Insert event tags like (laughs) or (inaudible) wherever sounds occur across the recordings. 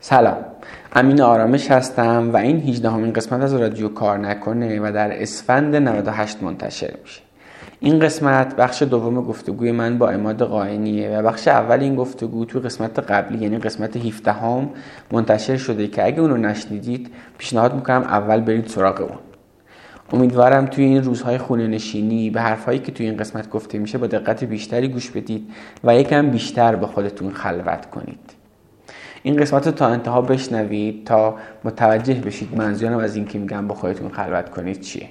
سلام. امین آرامش هستم و این 18 همین قسمت از رادیو کار نکنه و در اسفند 98 منتشر میشه. این قسمت بخش دوم گفتگوی من با اماد قائنیه و بخش اول این گفتگو تو قسمت قبلی یعنی قسمت 17 هم منتشر شده که اگه اونو نشنیدید پیشنهاد می‌کنم اول برید سراغ اون. امیدوارم توی این روزهای خونه نشینی به حرفهایی که توی این قسمت گفته میشه با دقت بیشتری گوش بدید و یکم بیشتر به خودتون خلوت کنید. این قسمت رو تا انتها بشنوید تا متوجه بشید منظورم از این که میگم با خودتون خلوت کنید چیه.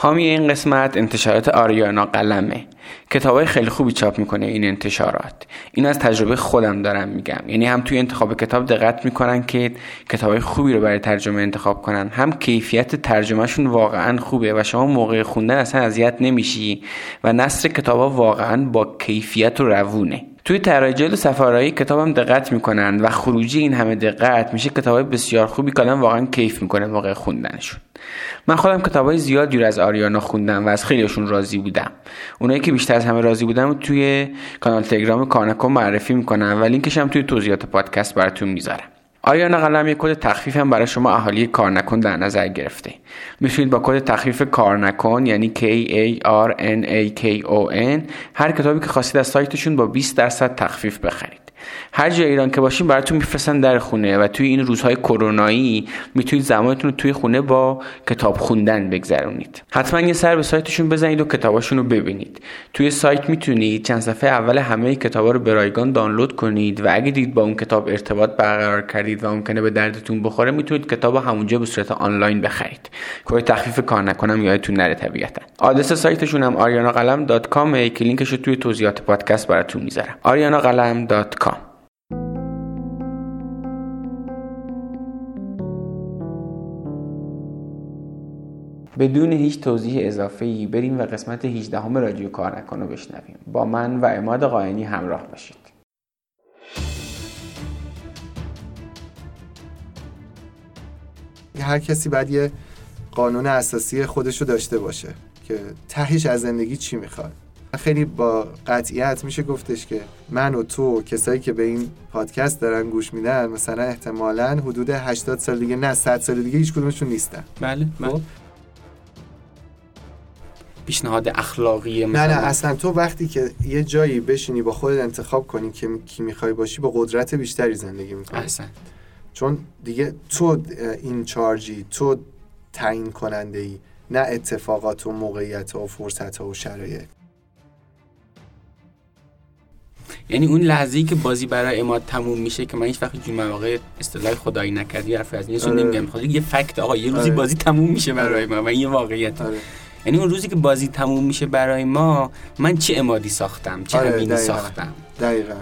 حامی این قسمت انتشارات آریانا قلمه. کتابای خیلی خوبی چاپ می‌کنه این انتشارات. این از تجربه خودم دارم میگم. یعنی هم توی انتخاب کتاب دقت می‌کنن که کتابای خوبی رو برای ترجمه انتخاب کنن. هم کیفیت ترجمهشون واقعا خوبه و شما موقع خوندن اصلا اذیت نمیشی و نصر کتابا واقعا با کیفیت و روونه. توی تراجل سفارایی کتابم دقت می‌کنن و خروجی این همه دقت میشه کتابای بسیار خوبی که واقعا کیف می‌کنه موقع خوندنشون. من خودم کتابای زیادی رو از آریانا خوندم و از خیلیشون راضی بودم. اونایی که بیشتر از همه راضی بودم توی کانال تلگرام کارنکن معرفی می‌کنم و لینکش هم توی توضیحات پادکست براتون می‌ذارم. آریانا قلم یک کد تخفیف هم برای شما اهالی کار نکن در نظر گرفته. می‌تونید با کد تخفیف کار نکن یعنی K A R N A K O N هر کتابی که خواستید از سایتشون با 20 درصد تخفیف بخرید. هر جای ایران که باشین براتون میفرستن در خونه و توی این روزهای کرونایی می‌تونید زمانتون رو توی خونه با کتاب خوندن بگذرونید. حتما یه سر به سایتشون بزنید و کتاباشون رو ببینید. توی سایت می‌تونید چند صفحه اول همه کتابا رو به رایگان دانلود کنید و اگه دید با اون کتاب ارتباط برقرار کردید و ممکنه به دردتون بخوره می‌تونید کتاب همونجا به صورت آنلاین بخرید. کد تخفیف کار نکنم یادتون نره طبیعتا. آدرس سایتشون هم arianaqalam.com که لینکش رو توی توضیحات پادکست براتون می‌ذارم. arianaqalam.com بدون هیچ توضیح اضافه ای بریم و قسمت 18 همه رادیو کار نکنه بشنویم. با من و اماد قائنی همراه باشید. هر کسی باید یه قانون اساسی خودشو داشته باشه که تهش از زندگی چی می‌خواد. خیلی با قطعیت میشه گفتش که من و تو کسایی که به این پادکست دارن گوش میدن مثلا احتمالا حدود 80 سال دیگه نه 100 سال دیگه هیچ کدومشون نیستن. بله بله. خب؟ پیشنهاد اخلاقی مثلا؟ نه نه اصلا تو وقتی که یه جایی بشینی با خودت انتخاب کنی که کی می‌خوای باشی با قدرت بیشتری زندگی می‌کنی. احسن. چون دیگه تو این چارجی تو تعیین کننده ای نه اتفاقات و موقعیت و فرصت و شرایط. یعنی اون لحظه‌ای که بازی برای اماد تموم میشه که من هیچ وقت جون مواقع اصطلاح خدایی نکردی حرف از نیست آره. نمیگم. خب یه فکت آقا یه روزی آره. بازی تموم میشه برای ما و این واقعیت. آره. یعنی اون روزی که بازی تموم میشه برای ما من چه امادی ساختم چه آره همینی ساختم؟ دقیقا.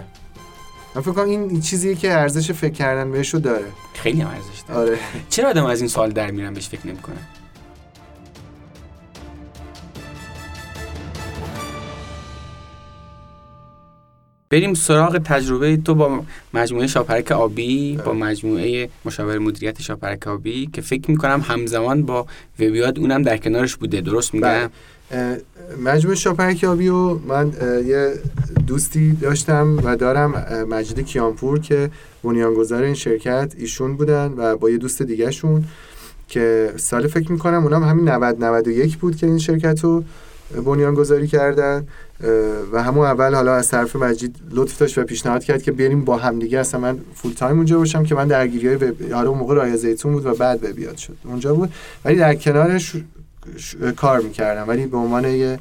من فکر کنم این چیزیه که ارزش فکر کردن بهشو داره. خیلی هم ارزش داره. آره. چرا آدم از این سوال در میرن بهش فکر نمی‌کنه؟ بریم سراغ تجربه تو با مجموعه شاپرک آبی با مجموعه مشاور مدیریت شاپرک آبی که فکر می‌کنم همزمان با وبیاد اونم در کنارش بوده. درست میگم؟ بله. مجموعه شاپرک آبی و من یه دوستی داشتم و دارم مجید کیانپور که بنیانگذار این شرکت ایشون بودن و با یه دوست دیگه شون که سال فکر می‌کنم اونم همین 90 91 بود که این شرکت رو بنیان گذاری کردن. و همون اول حالا از طرف مجید لطف داشت و پیشنهاد کرد که بریم با همدیگه اصلا من full time اونجا باشم که من درگیری های حالا اون موقع رای زیتون بود و بعد وبیاد شد. اونجا بود. ولی در کنارش کار می‌کردم. ولی به عنوان یه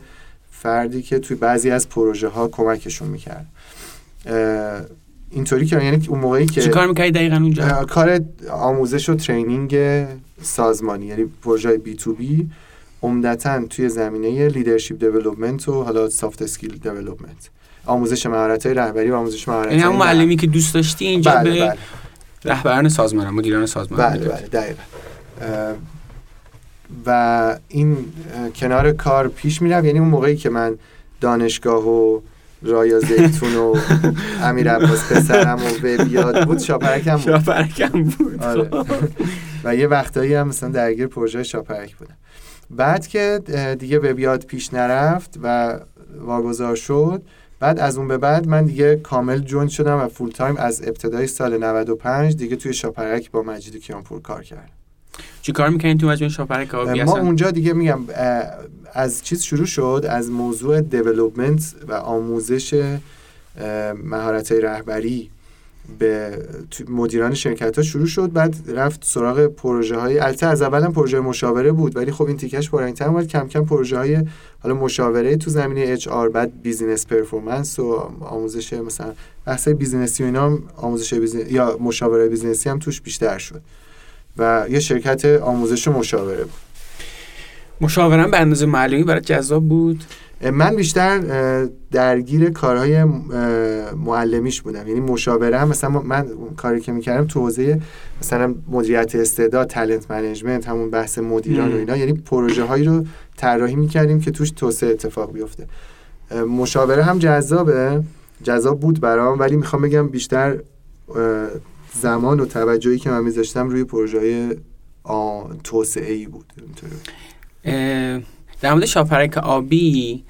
فردی که توی بعضی از پروژه ها کمکشون می‌کرد. اینطوری که یعنی اون موقعی که چی کار می‌کردی دقیقا اونجا؟ کار آموزش و training سازمانی یعنی پروژه B2B. عمدتا توی زمینه leadership development و حالا soft skill development آموزش مهارت های رهبری و آموزش مهارت یعنی همون معلمی که دوست داشتی اینجا بله به بله. رهبران سازمان مدیران سازمان بله بله دقیقا. و این کنار کار پیش میرم یعنی اون موقعی که من دانشگاه و رایا زیتون و (laughs) امیر عباس پسرم و بیاد بود شاپرکم بود. شاپرکم بود. آره. و یه وقتایی هم مثلا درگیر پروژه شاپرک بودم. بعد که دیگه به بیاد پیش نرفت و واگذار شد بعد از اون به بعد من دیگه کامل join شدم و full time از ابتدای سال 95 دیگه توی شاپرک با مجید کیانپور کار کردم. چی کار می‌کنین تو مجموعه شاپرک؟ ما اونجا دیگه میگم از چیز شروع شد از موضوع development و آموزش مهارت رهبری. به مدیران شرکت ها شروع شد بعد رفت سراغ پروژه های البته از اول پروژه مشاوره بود ولی خب این تیکش پررنگتر اومد. کم کم پروژه های حالا مشاوره تو زمینه HR بعد business performance و آموزش مثلا بحث business ی و اینا آموزش business یا مشاوره business ی هم توش بیشتر شد و یه شرکت آموزش مشاوره بود. مشاورم به اندازه معلمی برای جذاب بود؟ من بیشتر درگیر کارهای معلمیش بودم. یعنی مشاوره هم مثلا من کاری که می‌کردم تو حوزه مثلا مدیریت استعداد talent management همون بحث مدیران و اینا. یعنی پروژه هایی رو طراحی می‌کردیم که توش توسعه اتفاق بیفته. مشاوره هم جذابه. جذاب بود برام ولی می‌خوام بگم بیشتر زمان و توجهی که من میذاشتم روی پروژه های توسعه ای بود. در مورد شاپرک آبی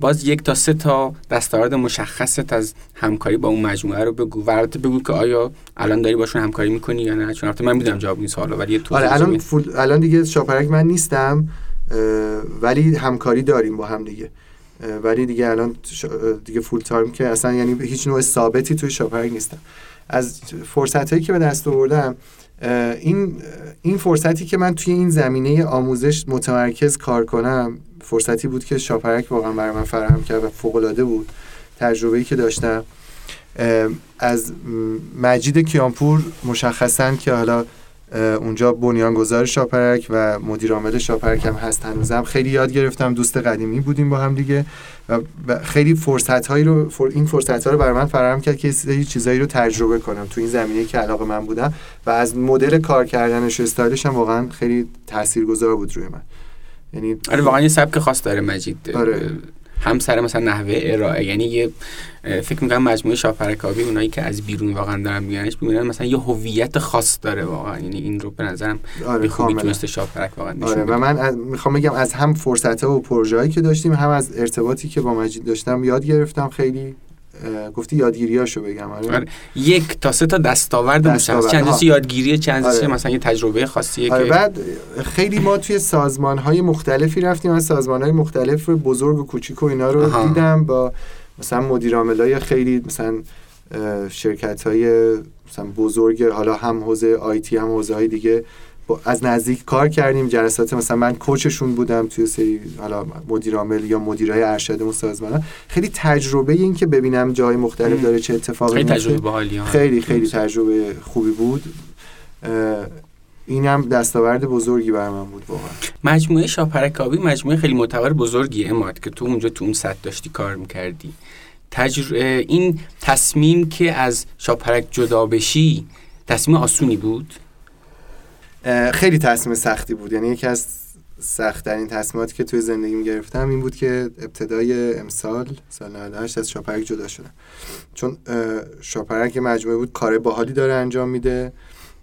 باز یک تا سه تا دستاورد مشخصت از همکاری با اون مجموعه رو بگو. و بگو که آیا الان داری باشون همکاری می‌کنی یا نه؟ چون من می‌دونم جواب این سوالا ولی تو آره الان full... الان دیگه شاپرک من نیستم ولی همکاری داریم با هم دیگه. ولی دیگه الان دیگه full time که اصلا یعنی هیچ نوع ثابتی توی شاپرک نیستم. از فرصت هایی که به دست آوردم این این فرصتی که من توی این زمینه آموزش متمرکز کار کنم فرصتی بود که شاپرک واقعا برای من فراهم کرد و فوق العاده بود. تجربه‌ای که داشتم. از مجید کیانپور مشخصا که حالا اونجا بنیانگذار شاپرک و مدیر عامل شاپرک هم هست هنوزم خیلی یاد گرفتم دوست قدیمی بودیم با هم دیگه و خیلی فرصت هایی رو این فرصت ها رو برای من فراهم کرد که یه چیزایی رو تجربه کنم. تو این زمینه که علاقه من بودم و از مدل کار کردنش و استایلش هم واقعا خیلی تاثیرگذار بود روی من. یعنی آره واقعا یه سبک خاص داره مجید. آره. هم سر مثلا نحوه ارائه. یعنی یه فکر می‌کنم مجموعه شاپرکابی اونایی که از بیرون واقعا دارن میگنش می‌بینن مثلا یه هویت خاص داره واقعا. یعنی این رو به نظرم آره خوبی تونسته شاپرک واقعا آره و من می‌خوام بگم از هم فرصت ها و پروژه‌ای که داشتیم هم از ارتباطی که با مجید داشتم یاد گرفتم خیلی. گفتی یادگیریاشو بگم آره. آره. یک تا سه تا دستاورد مشخص چند یادگیری چند آره. مثلا یه تجربه خاصیه آره. که بعد خیلی ما توی سازمان های مختلفی رفتیم از سازمان های مختلف بزرگ و کوچیک و اینا رو آها. دیدم با مثلا مدیر های خیلی مثلا شرکت های مثلا بزرگ حالا هم حوزه آیتی هم حوزه های دیگه از نزدیک کار کردیم جلسات مثلا من کوچشون بودم توی سری حالا مدیر عامل یا مدیرای ارشد سازمان خیلی تجربه این که ببینم جای مختلف داره چه اتفاقی خیلی تجربه خیلی خیلی تجربه خوبی بود. این هم دستاورد بزرگی بر من بود واقعا. مجموعه شاپرکابی مجموعه خیلی معتبر بزرگی اماد که تو اونجا تو اون سطح داشتی کار می‌کردی. تجر... این تصمیم که از شاپرک جدا بشی تصمیم آسونی بود؟ خیلی تصمیم سختی بود. یعنی یکی از سختترین تصمیماتی که توی زندگیم گرفتم این بود که ابتدای امسال سال 98 از شاپرک جدا شدم. چون شاپرک مجموعه بود کار باحالی داره انجام میده.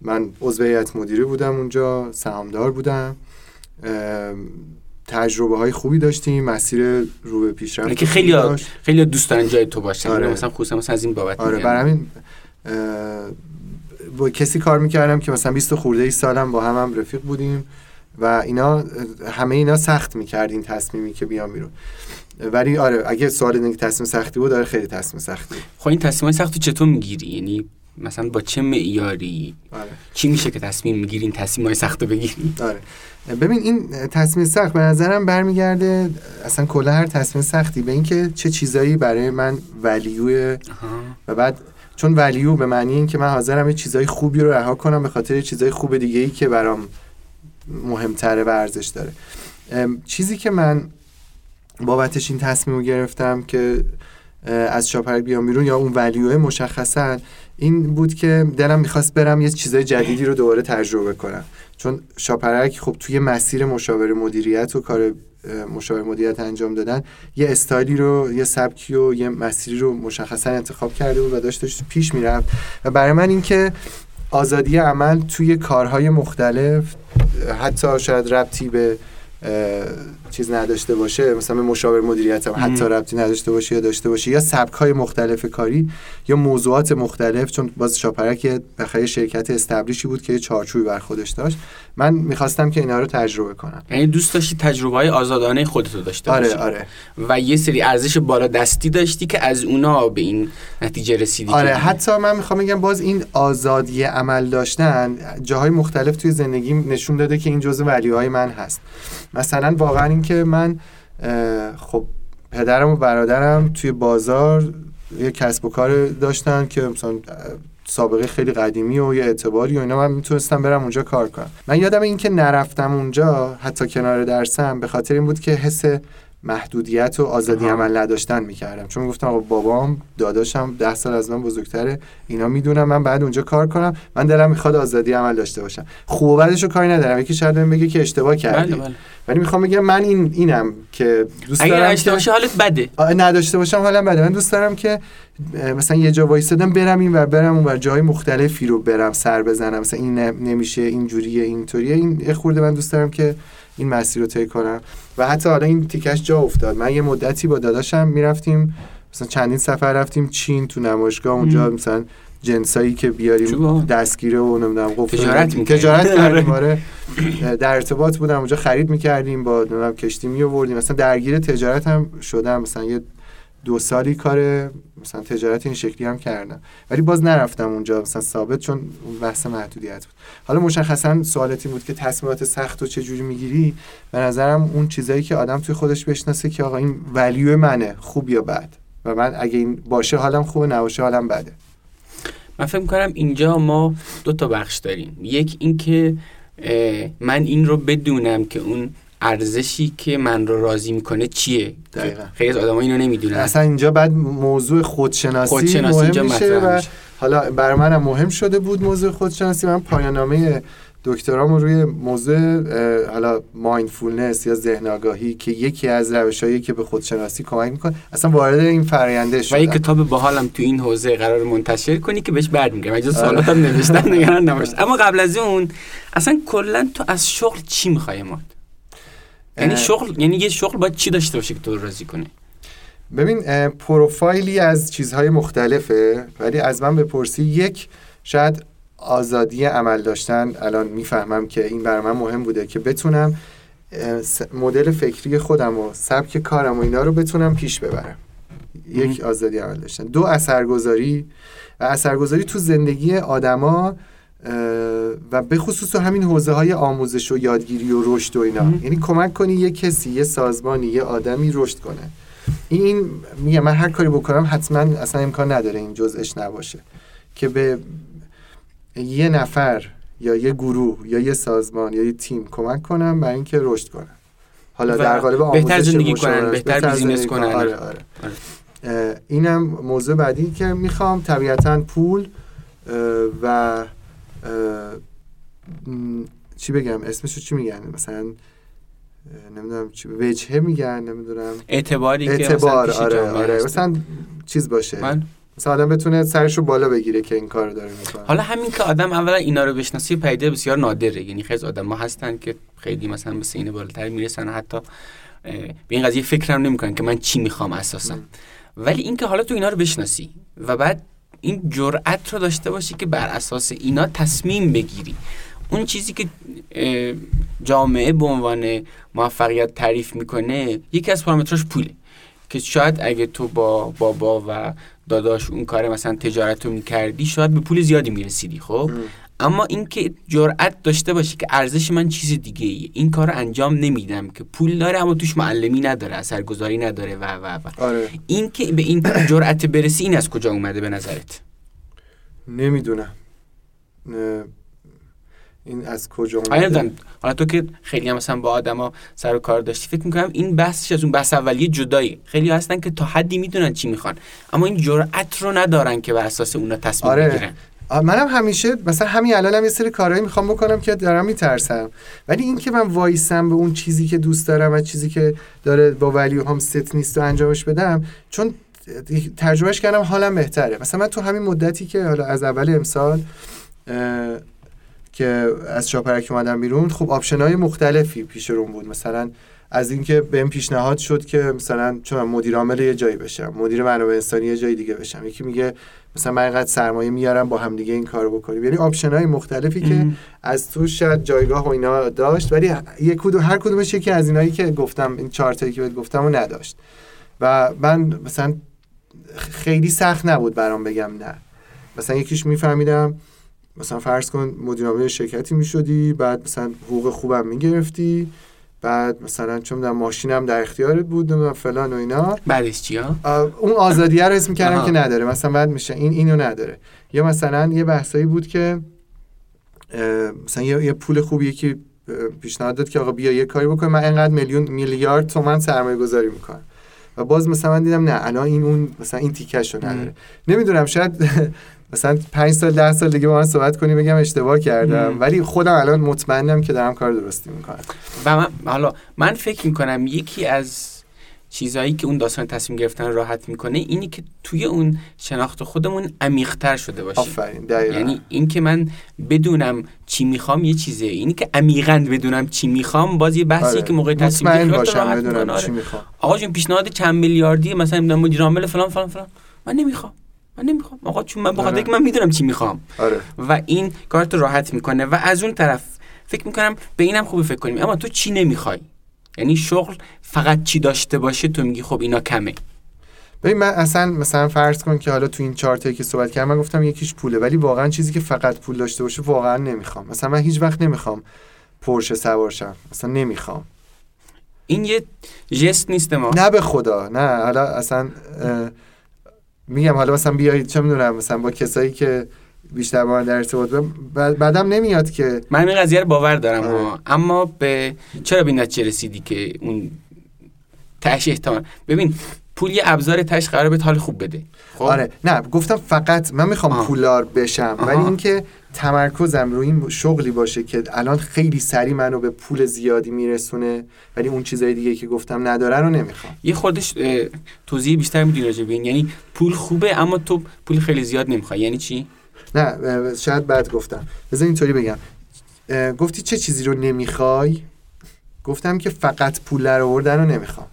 من عضو هیئت مدیره بودم اونجا سهامدار بودم. تجربه های خوبی داشتیم مسیر رو به پیشرفت که خیلی خیلی دوست دارن جای تو باشن. آره. مثلا خصوصا مثلا از این بابت آره برای همین با کسی کار می‌کردم که مثلا 20 خورده ای سالم با هم, هم رفیق بودیم و اینا همه اینا سخت می‌کرد این تصمیمی که بیام بیرون. ولی آره اگه سوال اینه که تصمیم سختی بود داره خیلی تصمیم سختی خب این تصمیم سختی چطور می‌گیری؟ یعنی مثلا با چه معیاری؟ آره. چی میشه که تصمیم می‌گیری این تصمیم های سخت رو بگیری؟ آره. ببین این تصمیم سخت به نظرم برمیگرده اصلا کلا هر تصمیم سختی به اینکه چه چیزایی برای من ولیو و بعد چون ولیو به معنی این که من حاضرم یه چیزای خوبی رو رها کنم به خاطر چیزای خوب دیگه ای که برام مهمتره و ارزش داره. چیزی که من بابتش این تصمیم رو گرفتم که از شاپرک بیام بیرون یا اون ولیوه مشخصا این بود که دلم می‌خواست برم یه چیزای جدیدی رو دوباره تجربه کنم. چون شاپرک خب توی مسیر مشاور مدیریت و کار مشاور مدیریت انجام دادن یه استایلی رو یه سبکی و یه مسیری رو مشخصا انتخاب کرده بود و داشت پیش می‌رفت. و برای من اینکه آزادی عمل توی کارهای مختلف حتی شاید ربطی به چیز نداشته باشه مثلا مشاور مدیریت هم حتی ربطی نداشته باشه یا داشته باشه یا سبک های مختلف کاری یا موضوعات مختلف چون باز شاپرک بخیر شرکت استبلیشی بود که یه چارچوبی بر خودش داشت. من می‌خواستم که اینا رو تجربه کنم. یعنی دوست داشتی تجربه های آزادانه خودتو داشته آره آره. و یه سری ارزش بالا دستی داشتی که از اونا به این نتیجه رسیدی آره حتی من می‌خوام بگم باز این آزادی عمل داشتن جاهای مختلف توی زندگی نشون داده که این جزء ولیوهای من هست. مثلا واقعا اینکه من خب پدرم و برادرم توی بازار یه کسب و کار داشتن که مثلا سابقه خیلی قدیمی و یه اعتباری و اینا من می‌تونستم برم اونجا کار کنم. من یادم این که نرفتم اونجا حتی کنار درسم به خاطر این بود که حس محدودیت و آزادی عمل نداشتن می‌کردم. چون گفتم بابام داداشم ده سال از من بزرگتره اینا می‌دونم من بعد اونجا کار کنم من دلم می‌خواد آزادی عمل داشته باشم. خوب و بدش رو کاری ندارم. یکی شاید بگه که اشتباه کردی. بله. بله. ولی می‌خوام بگم من این اینم که دوست دارم اگه نداشته باشه حالت بده. نداشته باشم حالم بده. من دوست دارم که مثلا یه جا وایسادم برم این و برم اون و جای مختلفی رو برم سر بزنم. مثلا این نمیشه اینجوریه اینطوریه. این خورده من دوست دارم که این مسیر رو طی کنم. و حتی حالا این تیکش جا افتاد. من یه مدتی با داداشم می‌رفتیم مثلا چندین سفر رفتیم چین تو نمایشگاه اونجا مثلا جنسایی که بیاریم دستگیره و نمی‌دونم گفت تجارت تجارت (laughs) کردیم آره. در ارتباط بودم اونجا خرید می‌کردیم با نمی‌دونم کشتی می آوردیم مثلا درگیر تجارت هم شدم. مثلا یه دو سالی کار مثلا تجارت این شکلی هم کردم. ولی باز نرفتم اونجا مثلا ثابت چون بحث محدودیت بود. حالا مشخصا سوالتی بود که تصمیمات سخت و چه جوری می‌گیری؟ به نظرم اون چیزایی که آدم توی خودش بشناسه که آقا این ولیو منه خوب یا بد؟ و من اگه این باشه حالم خوبه نباشه حالم بده. من فکر کنم اینجا ما دو تا بخش داریم. یک اینکه من این رو بدونم که اون ارزشی که من رو راضی می‌کنه چیه؟ دقیقا. خیلی از آدم اینو نمی‌دونن. اصلا اینجا بعد موضوع خودشناسی, خودشناسی مهم میشه و حالا بر منم مهم شده بود موضوع خودشناسی. من پایان نامه دکترامو روی موضوع حالا مایندفولنس یا ذهن آگاهی که یکی از روشایی که به خودشناسی کمک می‌کنه اصلا وارد این فراینده شدم و یک کتاب باحالم تو این حوزه قرار منتشر کنی که بهش برمیگردم. من سوالاتم نوشتم نگران نباش. اما قبل از اون اصلا کلا تو از شغل چی می‌خوای مات یعنی شغل یعنی یه شغل باید چی داشته باشه که تو راضی کنه؟ ببین پروفایلی از چیزهای مختلفه ولی از من بپرسی یک شاید آزادی عمل داشتن الان می‌فهمم که این برای من مهم بوده که بتونم مدل فکری خودم و سبک کارم و اینا رو بتونم پیش ببرم. یک آزادی عمل داشتن. دو اثرگذاری. و اثرگذاری تو زندگی آدما و به خصوص همین حوزه های آموزش و یادگیری و رشد و اینا. یعنی کمک کنی یه کسی یه سازمانی یه آدمی رشد کنه. این میگه من هر کاری بکنم حتما اصلا امکان نداره این جزءش نباشه. که به یه نفر یا یه گروه یا یه سازمان یا یه تیم کمک کنم برای اینکه رشد کنم. حالا در قالب آموزش بهتر زندگی کنن بهتر بیزینس کنن. آره آره. آره. اینم موضوع بعدی که می‌خوام طبیعتا پول و چی بگم؟ اسمشو چی میگن؟ مثلا نمی‌دونم چی وجهه میگن نمی‌دونم. اعتباری اعتبار که آره آره مثلا چیز باشه. من مثلا آدم بتونه سرشو بالا بگیره که این کار داره می‌کنه. حالا همین که آدم اولا اینا رو بشناسی پیدا بسیار نادره. یعنی خیلی آدم ها هستن که خیلی مثلا به سینه بالاتر می‌رسن حتی به این قضیه فکرم نمی‌کنن که من چی می‌خوام اساسا. ولی اینکه حالا تو اینا رو بشناسی و بعد این جرأت رو داشته باشی که بر اساس اینا تصمیم بگیری. اون چیزی که جامعه به عنوان موفقیت تعریف می‌کنه یکی از پارامتراش پوله. که شاید اگه تو با بابا و داداش اون کار مثلا تجارت رو می‌کردی شاید به پول زیادی می‌رسیدی خب؟ اما اینکه جرأت داشته باشی که ارزش من چیز دیگه ای این کار رو انجام نمیدم که. پول داره اما توش معلمی نداره اثرگذاری نداره و و و. آره. این که به این جرأت برسی این از کجا اومده به نظرت؟ نمی‌دونم. این از کجا اومده؟ حالا تو که خیلی هم مثلا با آدما سر و کار داشتی فکر می‌کنم این بحثش از اون بحث اولیه جدایی. خیلی هستن که تا حدی می‌دونن چی می‌خوان. اما این جرأت رو ندارن که بر اساس اونا تصمیم آره. بگیرن. منم همیشه مثلا همین الانم یه سری کارهایی می‌خوام بکنم که دارم میترسم. ولی این که من وایسم به اون چیزی که دوست دارم و چیزی که داره با value هام set نیست و انجامش بدم چون ترجمهش کردم حالم بهتره. مثلا من تو همین مدتی که حالا از اول امسال که از شاپرک اومدم بیرون خب option های مختلفی پیش روم بود. مثلا از اینکه بهم پیشنهاد شد که مثلا چون مدیر عامل یه جایی بشم مدیر منابع انسانی یه جای دیگه بشم. یکی میگه مثلا من اینقدر سرمایه میارم با هم دیگه این کارو بکنیم. یعنی option های مختلفی که از تو شاید جایگاه و اینا داشت ولی یک کدوم هر کدومش یکی از اینایی که گفتم این چهار که بهت گفتم و نداشت. و من مثلا خیلی سخت نبود برام بگم نه. مثلا یکیش میفهمیدم مثلا فرض کن مدیر شرکتی می‌شدی بعد مثلا حقوق خوبم می‌گرفتی بعد مثلا چون در ماشینم در اختیارت بود و فلان و اینا. بعدش چیا اون آزادیه رو اسم کردم که نداره. مثلا بعد میشه این اینو نداره. یا مثلا یه بحثایی بود که مثلا یه, پول خوبی که پیشنهاد داد که آقا بیا یه کاری بکن من انقدر میلیون میلیارد تومن سرمایه گذاری می‌کنم. و باز مثلا من دیدم نه الان این اون مثلا این تیکش رو نداره نمی‌دونم شاید مثلا پنج سال ده سال دیگه با من صحبت کنی بگم اشتباه کردم. ولی خودم الان مطمئنم که دارم کار درستی می‌کنم. و من حالا من فکر می‌کنم یکی از چیزهایی که اون داستان تصمیم گرفتن راحت می‌کنه اینی که توی اون شناخت خودمون عمیقتر شده باشه آفرین دقیقا. یعنی این که من بدونم چی می‌خوام یه چیزه اینی که عمیقا بدونم چی می‌خوام باز یه بحثی آره. که موقع تصمیم گیری باشم بدونم آره. چی می‌خوام. آقا جون پیشنهاد چند میلیاردی مثلا مدیر عامل فلان فلان فلان. من نمی‌خوام. من نمی‌خوام. آقا چون من بخاطر آره. من می‌دونم چی می‌خوام. آره. و این کارت راحت می‌کنه و از اون طرف فکر می‌کنم به اینم خوبی فکر کنیم. اما تو چی نمی‌خوای؟ یعنی شغل فقط چی داشته باشه تو میگی خب اینا کمه. ببین من اصلا مثلا فرض کن که حالا تو این چارت که صحبت کردم من گفتم یکیش پوله ولی واقعا چیزی که فقط پول داشته باشه واقعا نمی‌خوام. مثلا من هیچ وقت نمی‌خوام پرشه سوارشم مثلا نمی‌خوام. این یه جست نیست ما. نه به خدا نه. حالا اصلا میگم حالا مثلا بیایید چه می‌دونم مثلا با کسایی که بیشتر با من در ارتباط بعدم نمیاد که من این قضیه رو باور دارم ها. اما به چرا به نتیجه رسیدی که اون تهش احتمال ببین پول یه ابزار تهش قرار به حال خوب بده. خب؟ آره. نه گفتم فقط من می‌خوام آه. پولار بشم آها. ولی اینکه تمرکزم روی این شغلی باشه که الان خیلی سری منو به پول زیادی میرسونه ولی اون چیزای دیگه که گفتم نداره رو نمی‌خوام. یه خودش توضیح بیشتر می‌دونی راجع یعنی پول خوبه اما تو پول خیلی زیاد نمی‌خوای. یعنی چی؟ نه شاید بعد گفتم. بذار اینطوری بگم. گفتی چه چیزی رو نمی‌خوای؟ گفتم که فقط پول رو آوردن رو نمی‌خوام.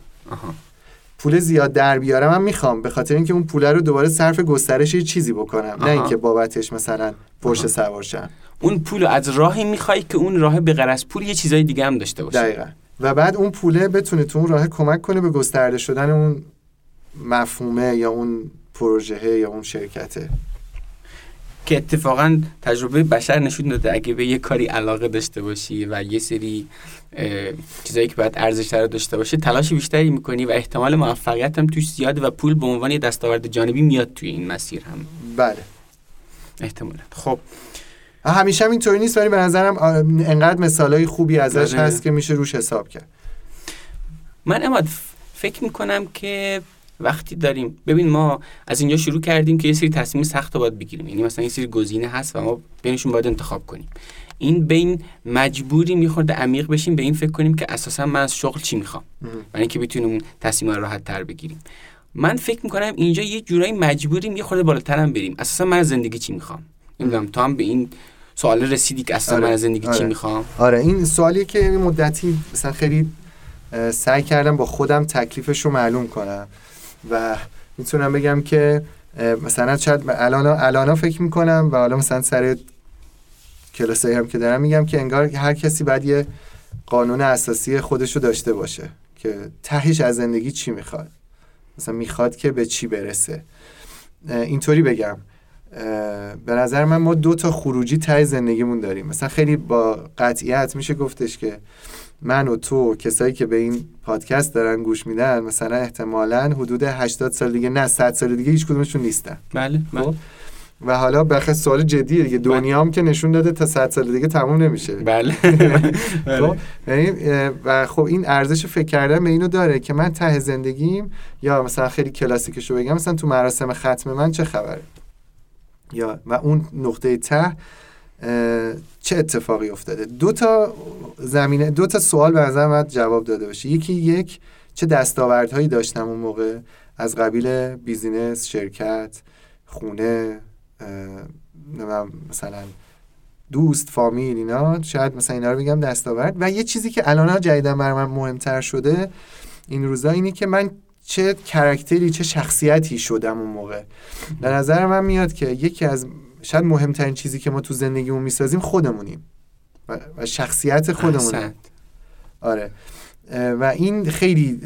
پول زیاد در بیارم من می‌خوام. به خاطر اینکه اون پول رو دوباره صرف گسترش یه چیزی بکنم. نه اینکه بابتش مثلا پرش سوارشم اون پول از راهی می‌خوای که اون راه به از پول یه چیزای دیگه هم داشته باشه دقیقا. و بعد اون پوله بتونه تو اون راه کمک کنه به گسترده شدن اون مفهومه یا اون پروژه یا اون شرکته. که اتفاقا تجربه بشر نشون داده. اگه به یه کاری علاقه داشته باشی و یه سری چیزایی که باید ارزش رو داشته باشه تلاش بیشتری می‌کنی و احتمال موفقیت هم توش زیاده و پول به عنوان یه دستاورد جانبی میاد توی این مسیر هم. بله. احتمالا. خب. همیشه هم اینطوری نیست ولی به نظرم انقدر مثالای خوبی ازش بله. هست که میشه روش حساب کرد. من اما فکر می‌کنم که وقتی داریم ببین ما از اینجا شروع کردیم که یه سری تصمیم سخت رو باید بگیریم. یعنی مثلا یه سری گزینه هست و ما بینشون باید انتخاب کنیم. این بین مجبوری میخورده عمیق بشیم به این فکر کنیم که اساسا من از شغل چی می‌خوام؟ برای اینکه بتونیم اون تصمیم رو راحت تر بگیریم. من فکر می‌کنم اینجا یه جورایی مجبوریم یه خورده بالاترم بریم. اساسا من از زندگی چی می‌خوام؟ نمی‌دونم تو هم به این سوال رسیدی که اصلا آره. من از زندگی آره. چی می‌خوام؟ آره این سوالی که مدتی مثلا خیلی سعی کردم با خودم تکلیفش رو معلوم کنم. و می‌تونم بگم که مثلا شاید الان الان فکر می‌کنم و حالا مثلا سر کلاسایی هم که دارم میگم که انگار هر کسی باید یه قانون اساسی خودشو داشته باشه که تهش از زندگی چی می‌خواد. مثلا می‌خواد که به چی برسه. اینطوری بگم. به نظر من ما دو تا خروجی ته زندگیمون داریم. مثلا خیلی با قطعیت میشه گفتش که من و تو کسایی که به این پادکست دارن گوش میدن مثلا احتمالا حدود 80 سال دیگه نه 100 سال دیگه هیچ کدومشون نیستن. بله, بله. و حالا بخش سوال جدیه دیگه بله. دنیام که نشون داده تا 100 سال دیگه تموم نمیشه. بله, (laughs) خب؟ یعنی، و خب این ارزش فکر کردن به اینو داره که من ته زندگیم یا مثلا خیلی کلاسیکشو بگم مثلا تو مراسم ختم من چه خبره؟ یا و اون نقطه ته چه اتفاقی افتاده؟ دو تا زمینه دو تا سوال به نظر جواب داده باشه یکی یک چه دستاوردهایی داشتم اون موقع از قبیل بیزینس شرکت خونه مثلا دوست فامیل اینا. شاید مثلا اینا رو بگم دستاورد. و یه چیزی که الان جدیدا بر من مهمتر شده این روزا اینه که من چه کرکتری چه شخصیتی شدم اون موقع. به نظر من میاد که یکی از شاید مهمترین چیزی که ما تو زندگیمون می‌سازیم خودمونیم. و شخصیت خودمونیم آره. و این خیلی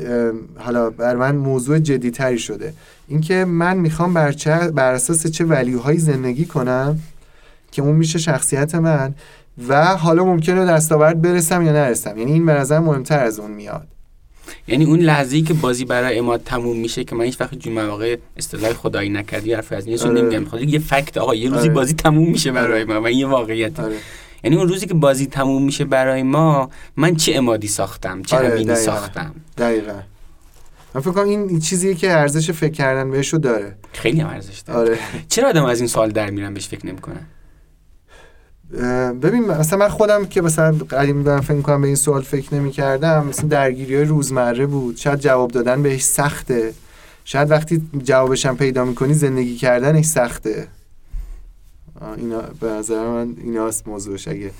حالا بر من موضوع جدی تری شده. اینکه من می‌خوام بر, بر اساس چه ولیوهایی زندگی کنم که اون میشه شخصیت من و حالا ممکنه دستاورد برسم یا نرسم. یعنی این به نظر مهمتر از اون میاد. یعنی اون لحظه‌ای که بازی برای ما تموم میشه که من هیچ وقت جون مواقع اصطلاح خدایی نکردی حرف از این آره. نمیگم خدا یه فکت آقا یه روزی آره. بازی تموم میشه برای ما و یه واقعیت آره. یعنی اون روزی که بازی تموم میشه برای ما من چه امادی ساختم؟ چه آره امینی ساختم؟ دقیقا. من فکر کنم این چیزیه که ارزش فکر کردن بهشو داره. خیلی هم ارزش داره. آره. چرا آدم از این سوال در میرن بهش فکر نمی‌کنن؟ ببین مثلا من خودم که مثلا قدیم دارم فکر کنم به این سوال فکر نمی کردم مثلا درگیری های روزمره بود. شاید جواب دادن بهش سخته. شاید وقتی جوابشم پیدا می‌کنی زندگی کردنش سخته. اینا به نظر من ایناست موضوعش. اگه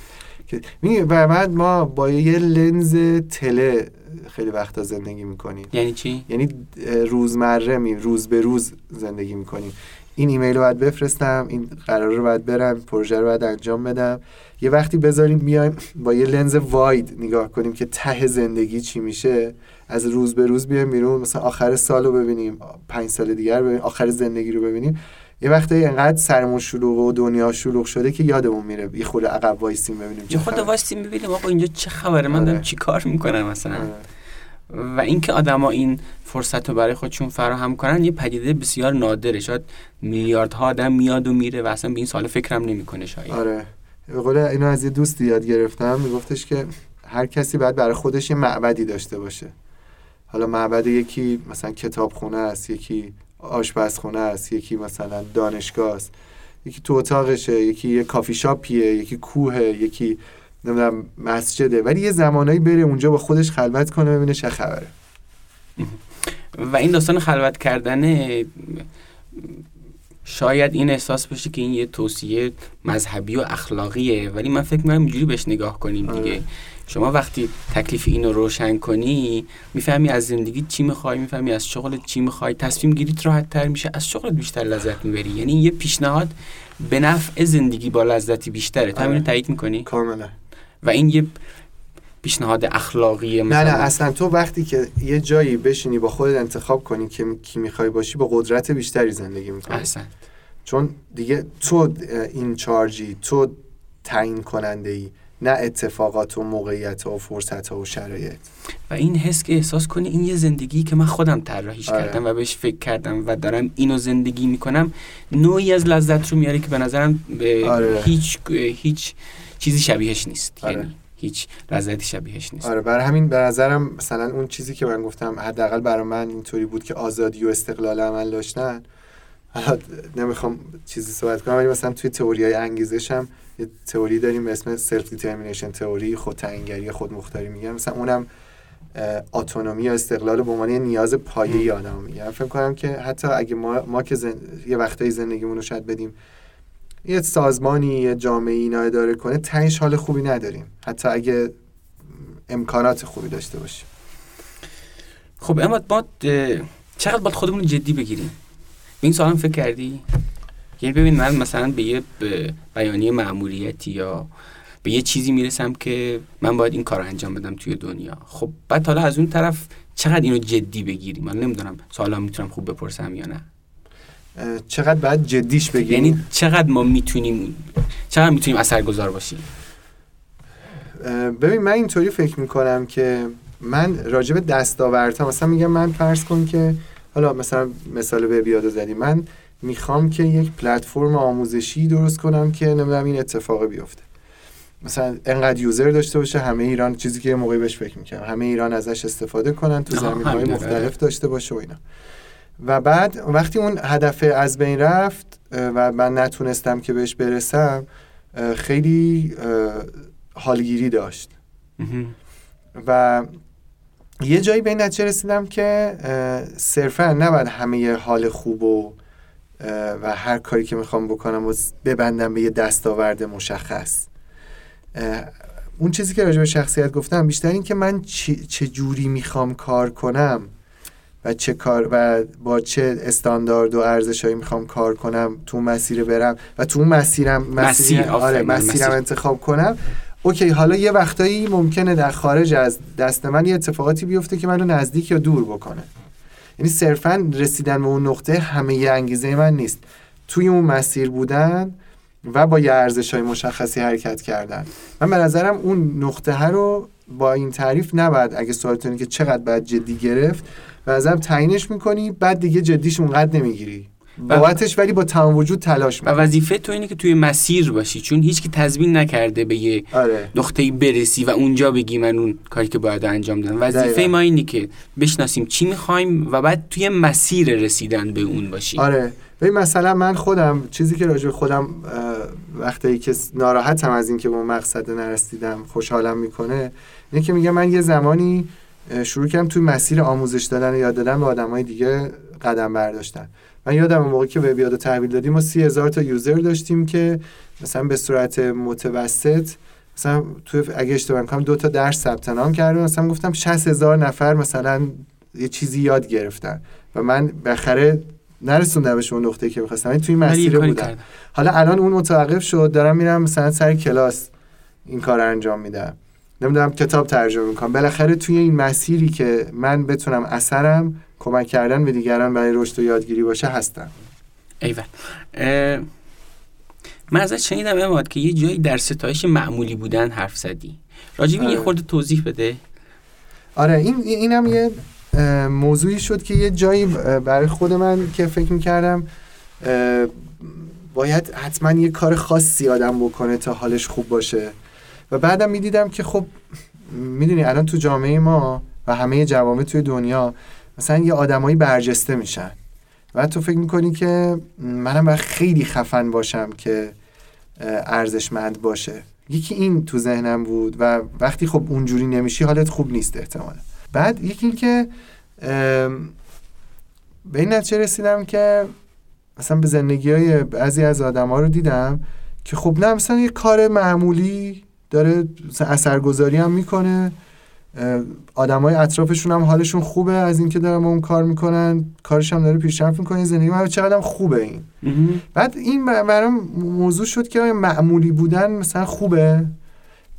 که بعد ما با یه لنز تله خیلی وقتا زندگی می‌کنیم. یعنی چی؟ یعنی روزمرگی روز به روز زندگی می‌کنیم. این ایمیل رو باید بفرستم این قرار رو باید برم پروژه رو باید انجام بدم. یه وقتی بذاریم بیایم با یه لنز wide نگاه کنیم که ته زندگی چی میشه از روز به روز بیایم بیرون مثلا آخر سال رو ببینیم پنج سال دیگر ببینیم آخر زندگی رو ببینیم. یه وقتی انقدر سرمون شلوغ و دنیا شلوغ شده که یادمون میره یه خورده عقب وایسیم ببینیم چه خود وایسیم ببینیم آقا اینجا چه خبره؟ من دارم آره. چی کار می‌کنم مثلا؟ آره. و اینکه آدما این فرصت رو برای خودشون فراهم کنن یه پدیده بسیار نادره. شاید میلیاردها آدم میاد و میره و اصلا به این سال فکرم نمی‌کنه شاید. آره. به قول اینو از یه دوستی یاد گرفتم میگفتش که هر کسی باید برای خودش یه معبدی داشته باشه. حالا معبد یکی مثلا کتابخونه است یکی آشپزخونه است یکی مثلا دانشگاه است یکی تو اتاقشه یکی یه کافی شاپیه یکی کوهه یکی نمی‌دونم مسجده ولی یه زمانایی بره اونجا با خودش خلوت کنه ببینه چه خبره و این داستان خلوت کردن شاید این احساس بشه که این یه توصیه مذهبی و اخلاقیه ولی من فکر می‌کنم اینجوری بهش نگاه کنیم دیگه آره. شما وقتی تکلیف اینو روشن کنی می‌فهمی از زندگی چی می‌خوای می‌فهمی از شغل چی می‌خوای. تصمیم گیریت راحت تر میشه از شغلت بیشتر لذت می‌بری. یعنی یه پیشنهاد به نفع زندگی با لذتی بیشتره. تو همینو آره. تایید می‌کنی؟ کاملا. و این یه پیشنهاد اخلاقی نه نه اصلا تو وقتی که یه جایی بشینی با خودت انتخاب کنی که کی می‌خوای باشی با قدرت بیشتری زندگی می‌کنی. احسن. چون دیگه تو این چارجی تو تعیین کننده ای نه اتفاقات و موقعیت و فرصت و شرایط و این حس که احساس کنی این یه زندگی که من خودم طراحیش آره. کردم و بهش فکر کردم و دارم اینو زندگی می‌کنم نوعی از لذت رو میاره که به نظرم به آره. هیچ هیچ چیزی شبیهش نیست آره. یعنی هیچ لذتی شبیهش نیست آره برای همین به نظرم مثلا اون چیزی که من گفتم حداقل برای من اینطوری بود که آزادی و استقلال عمل داشتن نمی‌خوام چیزی صحبت کنم ولی مثلا توی تئوری های انگیزش هم یه تئوری داریم به اسم self determination تئوری خود تعیینگری خود مختاری میگن. مثلا اونم autonomy یا استقلال به عنوان نیاز پایه آدم میگن. فکر کنم که حتی اگه ما, ما که زن... یه وقتایی زندگیمون رو شاید بدیم یه سازمانی یه جامعه اینا اداره کنه تنش حال خوبی نداریم. حتی اگه امکانات خوبی داشته باشیم. خب اما ما چقدر باید خودمون جدی بگیریم؟ به این سوالم فکر کردی؟ یعنی ببین من مثلا به یه بیانیه معمولیتی یا به یه چیزی می‌رسم که من باید این کار انجام بدم توی دنیا. خب بعد حالا از اون طرف چقدر اینو جدی بگیریم؟ من نمی‌دونم سوالا می‌تونم خوب بپرسم یا نه. چقدر باید جدیش بگیریم؟ یعنی چقدر ما می‌تونیم چقدر می‌تونیم اثرگذار باشیم؟ ببین من اینطوری فکر می‌کنم که من راجب دستاوردها مثلا میگم من فرض کن که حالا مثلا مثال به بیاد زدی. من می‌خوام که یک پلتفرم آموزشی درست کنم که نمی‌دونم این اتفاق بیفته. مثلا انقدر یوزر داشته باشه همه ایران چیزی که یه موقعی بهش فکر می‌کنم همه ایران ازش استفاده کنن تو زمین های مختلف داشته باشه و اینا. و بعد وقتی اون هدف از بین رفت و من نتونستم که بهش برسم خیلی حالگیری داشت. و یه جایی به این نتیجه رسیدم که صرفا نباید همه حال خوب و و هر کاری که می‌خوام بکنم و ببندم به یه دستاورد مشخص. اون چیزی که راجع به شخصیت گفتم بیشتر این که من چه جوری می‌خوام کار کنم و چه کار و با چه استاندارد و ارزشهایی می‌خوام کار کنم تو مسیر برم و تو اون مسیرم مسیر, مسیر آره مسیرم انتخاب کنم. اوکی حالا یه وقتایی ممکنه در خارج از دست من یه اتفاقاتی بیفته که منو نزدیک یا دور بکنه. یعنی صرفا رسیدن به اون نقطه همه یه انگیزه من نیست. توی اون مسیر بودن و با یه ارزش های مشخصی حرکت کردن. من به نظرم اون نقطه رو با این تعریف نباید اگه سوالتونی که چقدر باید جدی گرفت و ازم تعیینش می‌کنی بعد دیگه جدیش اونقدر نمی‌گیری. بابتش ولی با تمام وجود تلاش و وظیفه تو اینه که توی مسیر باشی چون هیچ که تضمین نکرده به یه آره. نقطه برسی و اونجا بگی من اون کاری که باید انجام دادم. وظیفه ما اینه که بشناسیم چی می‌خوایم و بعد توی مسیر رسیدن به اون باشیم. آره. ببین مثلا من خودم چیزی که راجع خودم وقتی که ناراحتم از اینکه به مقصد نرسیدم خوشحالم می‌کنه اینه که میگه من یه زمانی شروع کردم توی مسیر آموزش دادن و یاد دادن به آدمای دیگه قدم برداشتن. من یادم اون موقعی که به بیاد تحویل دادیم ما سی هزار تا یوزر داشتیم که مثلا به صورت متوسط مثلا تو اگه اشتباه کنم دو تا درس ثبت نام کردم مثلا گفتم 60 هزار نفر مثلا یه چیزی یاد گرفتن و من بخره نرسوندمش اون نقطه که می‌خواستم. این توی مسیر بودم. حالا الان اون متوقف شد دارم میرم مثلا سر کلاس این کار انجام میدم. نمی‌دونم کتاب ترجمه می‌کنم. بالاخره توی این مسیری که من بتونم اثرم کمک کردن به دیگران برای رشد و یادگیری باشه هستم. ایول. من ازت شنیدم اماد که یه جایی در ستایش معمولی بودن حرف زدی. راجب آره. یه خورده توضیح بده. آره این اینم یه موضوعی شد که یه جایی برای خود من که فکر می‌کردم باید حتما یه کار خاصی آدم بکنه تا حالش خوب باشه. و بعدم می‌دیدم که خب می‌دونی الان تو جامعه ما و همه جوامع توی دنیا مثلا یه آدمایی برجسته میشن. و تو فکر می‌کنی که منم باید خیلی خفن باشم که ارزشمند باشه. یکی این تو ذهنم بود و وقتی خب اونجوری نمیشی حالت خوب نیست احتمالا. بعد یکی این که به این نتیجه رسیدم که مثلا به زندگی های بعضی از آدم ها رو دیدم که خب نه مثلا یه کار معمولی داره اثرگذاری هم می‌کنه. های اطرافشون هم حالشون خوبه از اینکه دارن اون کار می‌کنن. کارش هم داره پیشرفت می‌کنه. زندگی من چقدر خوبه این. بعد این برام موضوع شد که معمولی بودن مثلا خوبه؟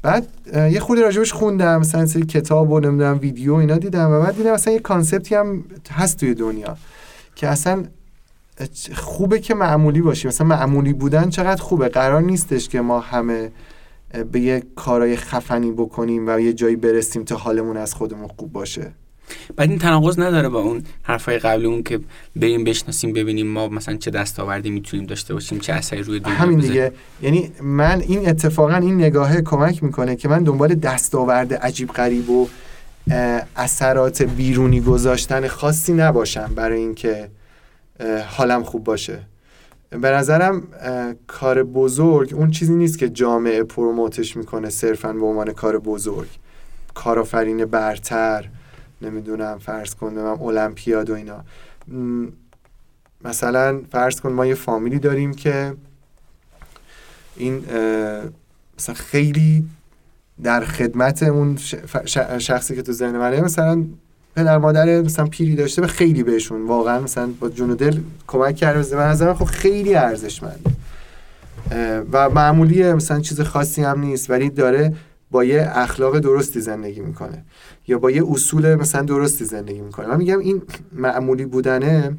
بعد یه خود راجبش خوندم. مثلا سری کتاب و نمی‌دونم ویدیو اینا دیدم. و بعد دیدم مثلا یه کانسپتی هم هست توی دنیا که اصلا خوبه که معمولی باشی مثلا معمولی بودن چقدر خوبه؟ قرار نیستش که ما همه به یه کارای خفنی بکنیم و یه جایی برسیم تا حالمون از خودمون خوب باشه. بعد این تناقض نداره با اون حرفای قبل اون که بریم بشناسیم ببینیم ما مثلا چه دستاوردی می‌تونیم داشته باشیم چه اثری روی دنیا همین دیگه. یعنی من این اتفاقا این نگاهه کمک می‌کنه که من دنبال دستاورد عجیب غریب و اثرات بیرونی گذاشتن خاصی نباشم برای اینکه حالم خوب باشه. به نظرم کار بزرگ اون چیزی نیست که جامعه پروموتش می‌کنه صرفا به عنوان کار بزرگ. کارآفرین برتر نمی‌دونم فرض کن من المپیاد و اینا. مثلا فرض کن ما یه فامیلی داریم که این مثلا خیلی در خدمت اون شخصی که تو ذهن منه مثلا پدر مادر مثلا پیری داشته و خیلی بهشون واقعا مثلا با جون و دل کمک کرده من نظرم خب خیلی ارزشمنده. و معمولیه مثلا چیز خاصی هم نیست ولی داره با یه اخلاق درستی زندگی می‌کنه. یا با یه اصول مثلا درستی زندگی می‌کنه. من میگم این معمولی بودنه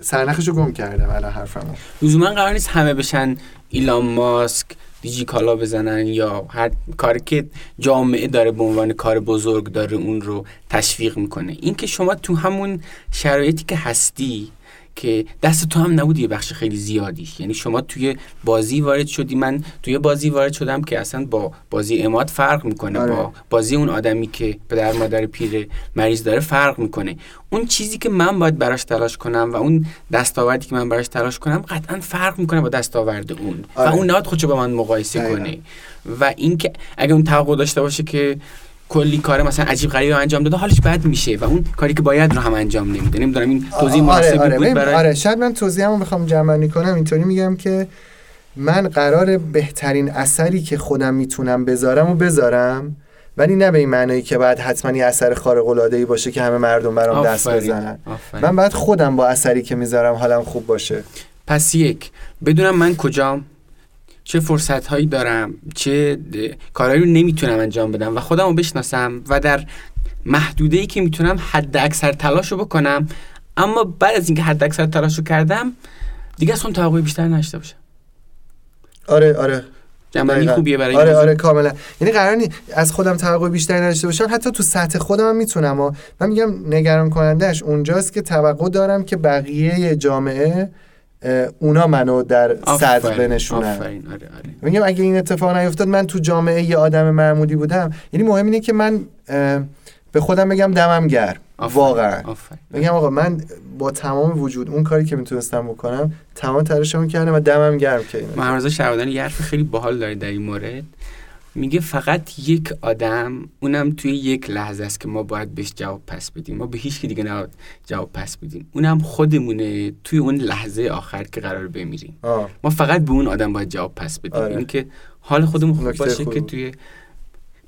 سرنخش رو گم کردم الان حرفمو. لزوما قرار نیست همه بشن ایلان ماسک دیجی کالا بزنن یا هر کاری که جامعه داره به عنوان کار بزرگ داره اون رو تشویق می‌کنه. این که شما تو همون شرایطی که هستی که دست تو هم نبود یه بخش خیلی زیادیش. یعنی شما توی بازی وارد شدی من توی بازی وارد شدم که اصلا با بازی اماد فرق می‌کنه آره. با بازی اون آدمی که پدر مادر پیر مریض داره فرق می‌کنه. اون چیزی که من باید براش تلاش کنم و اون دستاوردی که من براش تلاش کنم قطعا فرق می‌کنه با دستاورد اون. آره. و اون نهاد خودشو با من مقایسه کنه. و اینکه اگه اون توقع داشته باشه که کلی کار مثلا عجیب غریب انجام داده حالش بد میشه و اون کاری که باید رو هم انجام نمیده. نمی‌دونم این توضیح مناسبی آره. بود آره برای آره شاید من توضیحمو بخوام جمعنی کنم. اینطوری میگم که من قرار بهترین اثری که خودم می‌تونم بذارم و بذارم ولی نه به این معنی که بعد حتما یه اثر خارق العاده ای باشه که همه مردم برام دست بزنن. آفرین. من باید خودم با اثری که می‌ذارم حالم خوب باشه. پس یک بدونم من کجام؟ چه فرصت هایی دارم چه کارهایی رو نمی‌تونم انجام بدم و خودم رو بشناسم و در محدوده ای که می‌تونم حد اکثر تلاش رو بکنم. اما بعد از اینکه حد اکثر تلاش رو کردم دیگه از اون توقع بیشتر نداشته باشم. آره آره. جنبندی. خوبیه برای آره آره کاملا. یعنی قرار نی از خودم توقع بیشتری نداشته باشم حتی تو سطح خودم هم می‌تونم. و من میگم نگران کنندش اونجاست که توقع دارم که بقیه جامعه اونا منو در صدر بنشونن. آفرین آره آره. میگم اگه این اتفاق نیفتاد من تو جامعه یه آدم معمولی بودم. یعنی مهم اینه که من به خودم بگم دمم گرم واقعا. بگم آقا من با تمام وجود اون کاری که می‌تونستم بکنم تمام تلاشمو کردم و دمم گرم اینو مهرزا شهبادانی یه حرف خیلی باحال داره در این مورد. میگه فقط یک آدم اونم توی یک لحظه است که ما باید بهش جواب پس بدیم. ما به هیچ کی دیگه نباید جواب پس بدیم. اونم خودمونه توی اون لحظه آخر که قرار بمیریم. آه. ما فقط به اون آدم باید جواب پس بدیم. آره. اینی که حال خودمون خوب باشه خوبی. که. توی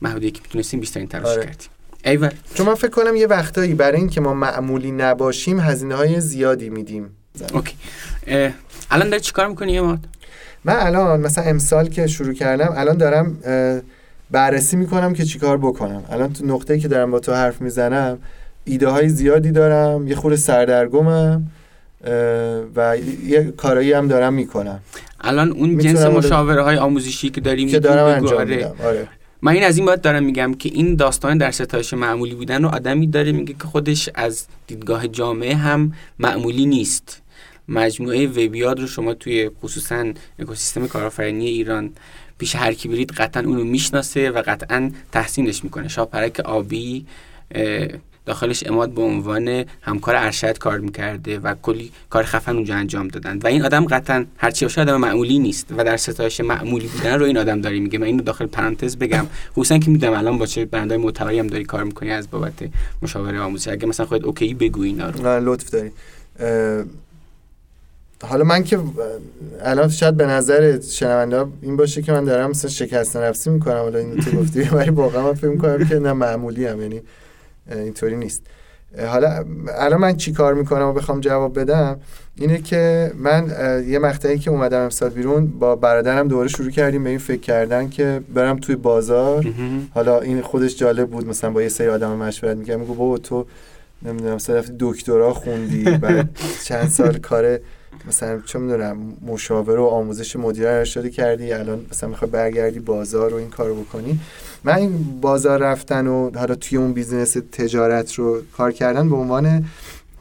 محدودی که می‌تونستیم بیشترین تلاش آره. کردیم. ایول. چون من فکر کنم یه وقتایی برای اینکه ما معمولی نباشیم هزینه های زیادی میدیم. اوکی. الان داری چیکار می‌کنی اماد من الان مثلا امسال که شروع کردم الان دارم بررسی می‌کنم که چیکار بکنم الان تو نقطه‌ای که دارم با تو حرف می‌زنم ایده های زیادی دارم یه خورده سردرگمم و یه کارایی هم دارم می‌کنم الان اون جنس مشاوره های آموزشی که داری که دارم. انجام. میدم آره من این از این باید دارم میگم که این داستان در ستایش معمولی بودن رو آدمی داره میگه که خودش از دیدگاه جامعه هم معمولی نیست مجموعه وبیاد رو شما توی خصوصا اکوسیستم کارآفرینی ایران پیش هر کی برید قطعا اونو می‌شناسه و قطعا تحسینش می‌کنه. شاپرک آبی داخلش اماد به عنوان همکار ارشد کار می‌کرده و کلی کار خفن اونجا انجام دادن. و این آدم قطعا هرچی باشه آدم معمولی نیست و در ستایش معمولی بودن رو این آدم داره میگه. من اینو داخل پرانتز بگم. خصوصا که می‌دونم الان با چه برندهای معتبری هم داری کار می‌کنی از بابت مشاوره آموزشی اگه مثلا خودت اوکی بگو اینا رو. لطف داری. حالا من که الان شاید به نظر شنونده این باشه که من دارم مثلا شکست نفسی می‌کنم. حالا این تو گفتی (laughs) ولی واقعا من فکر می‌کنم که نه معمولی هم یعنی اینطوری نیست. حالا الان من چی کار می‌کنم و بخوام جواب بدم؟ اینه که من یه مقطعی که اومدم امسال بیرون با برادرم دوره شروع کردیم به این فکر کردن که برم توی بازار. حالا این خودش جالب بود مثلا با یه سری آدم مشورت میگم میگو بابا تو نمی‌دونم مثلا دکترا خوندی بعد (laughs) چند سال کار مثلا چه می‌دونم مشاوره و آموزش مدیر ارشدی کردی الان مثلا می‌خوای برگردی بازار و این کارو بکنی. من این بازار رفتن و حالا توی اون business تجارت رو کار کردن به عنوان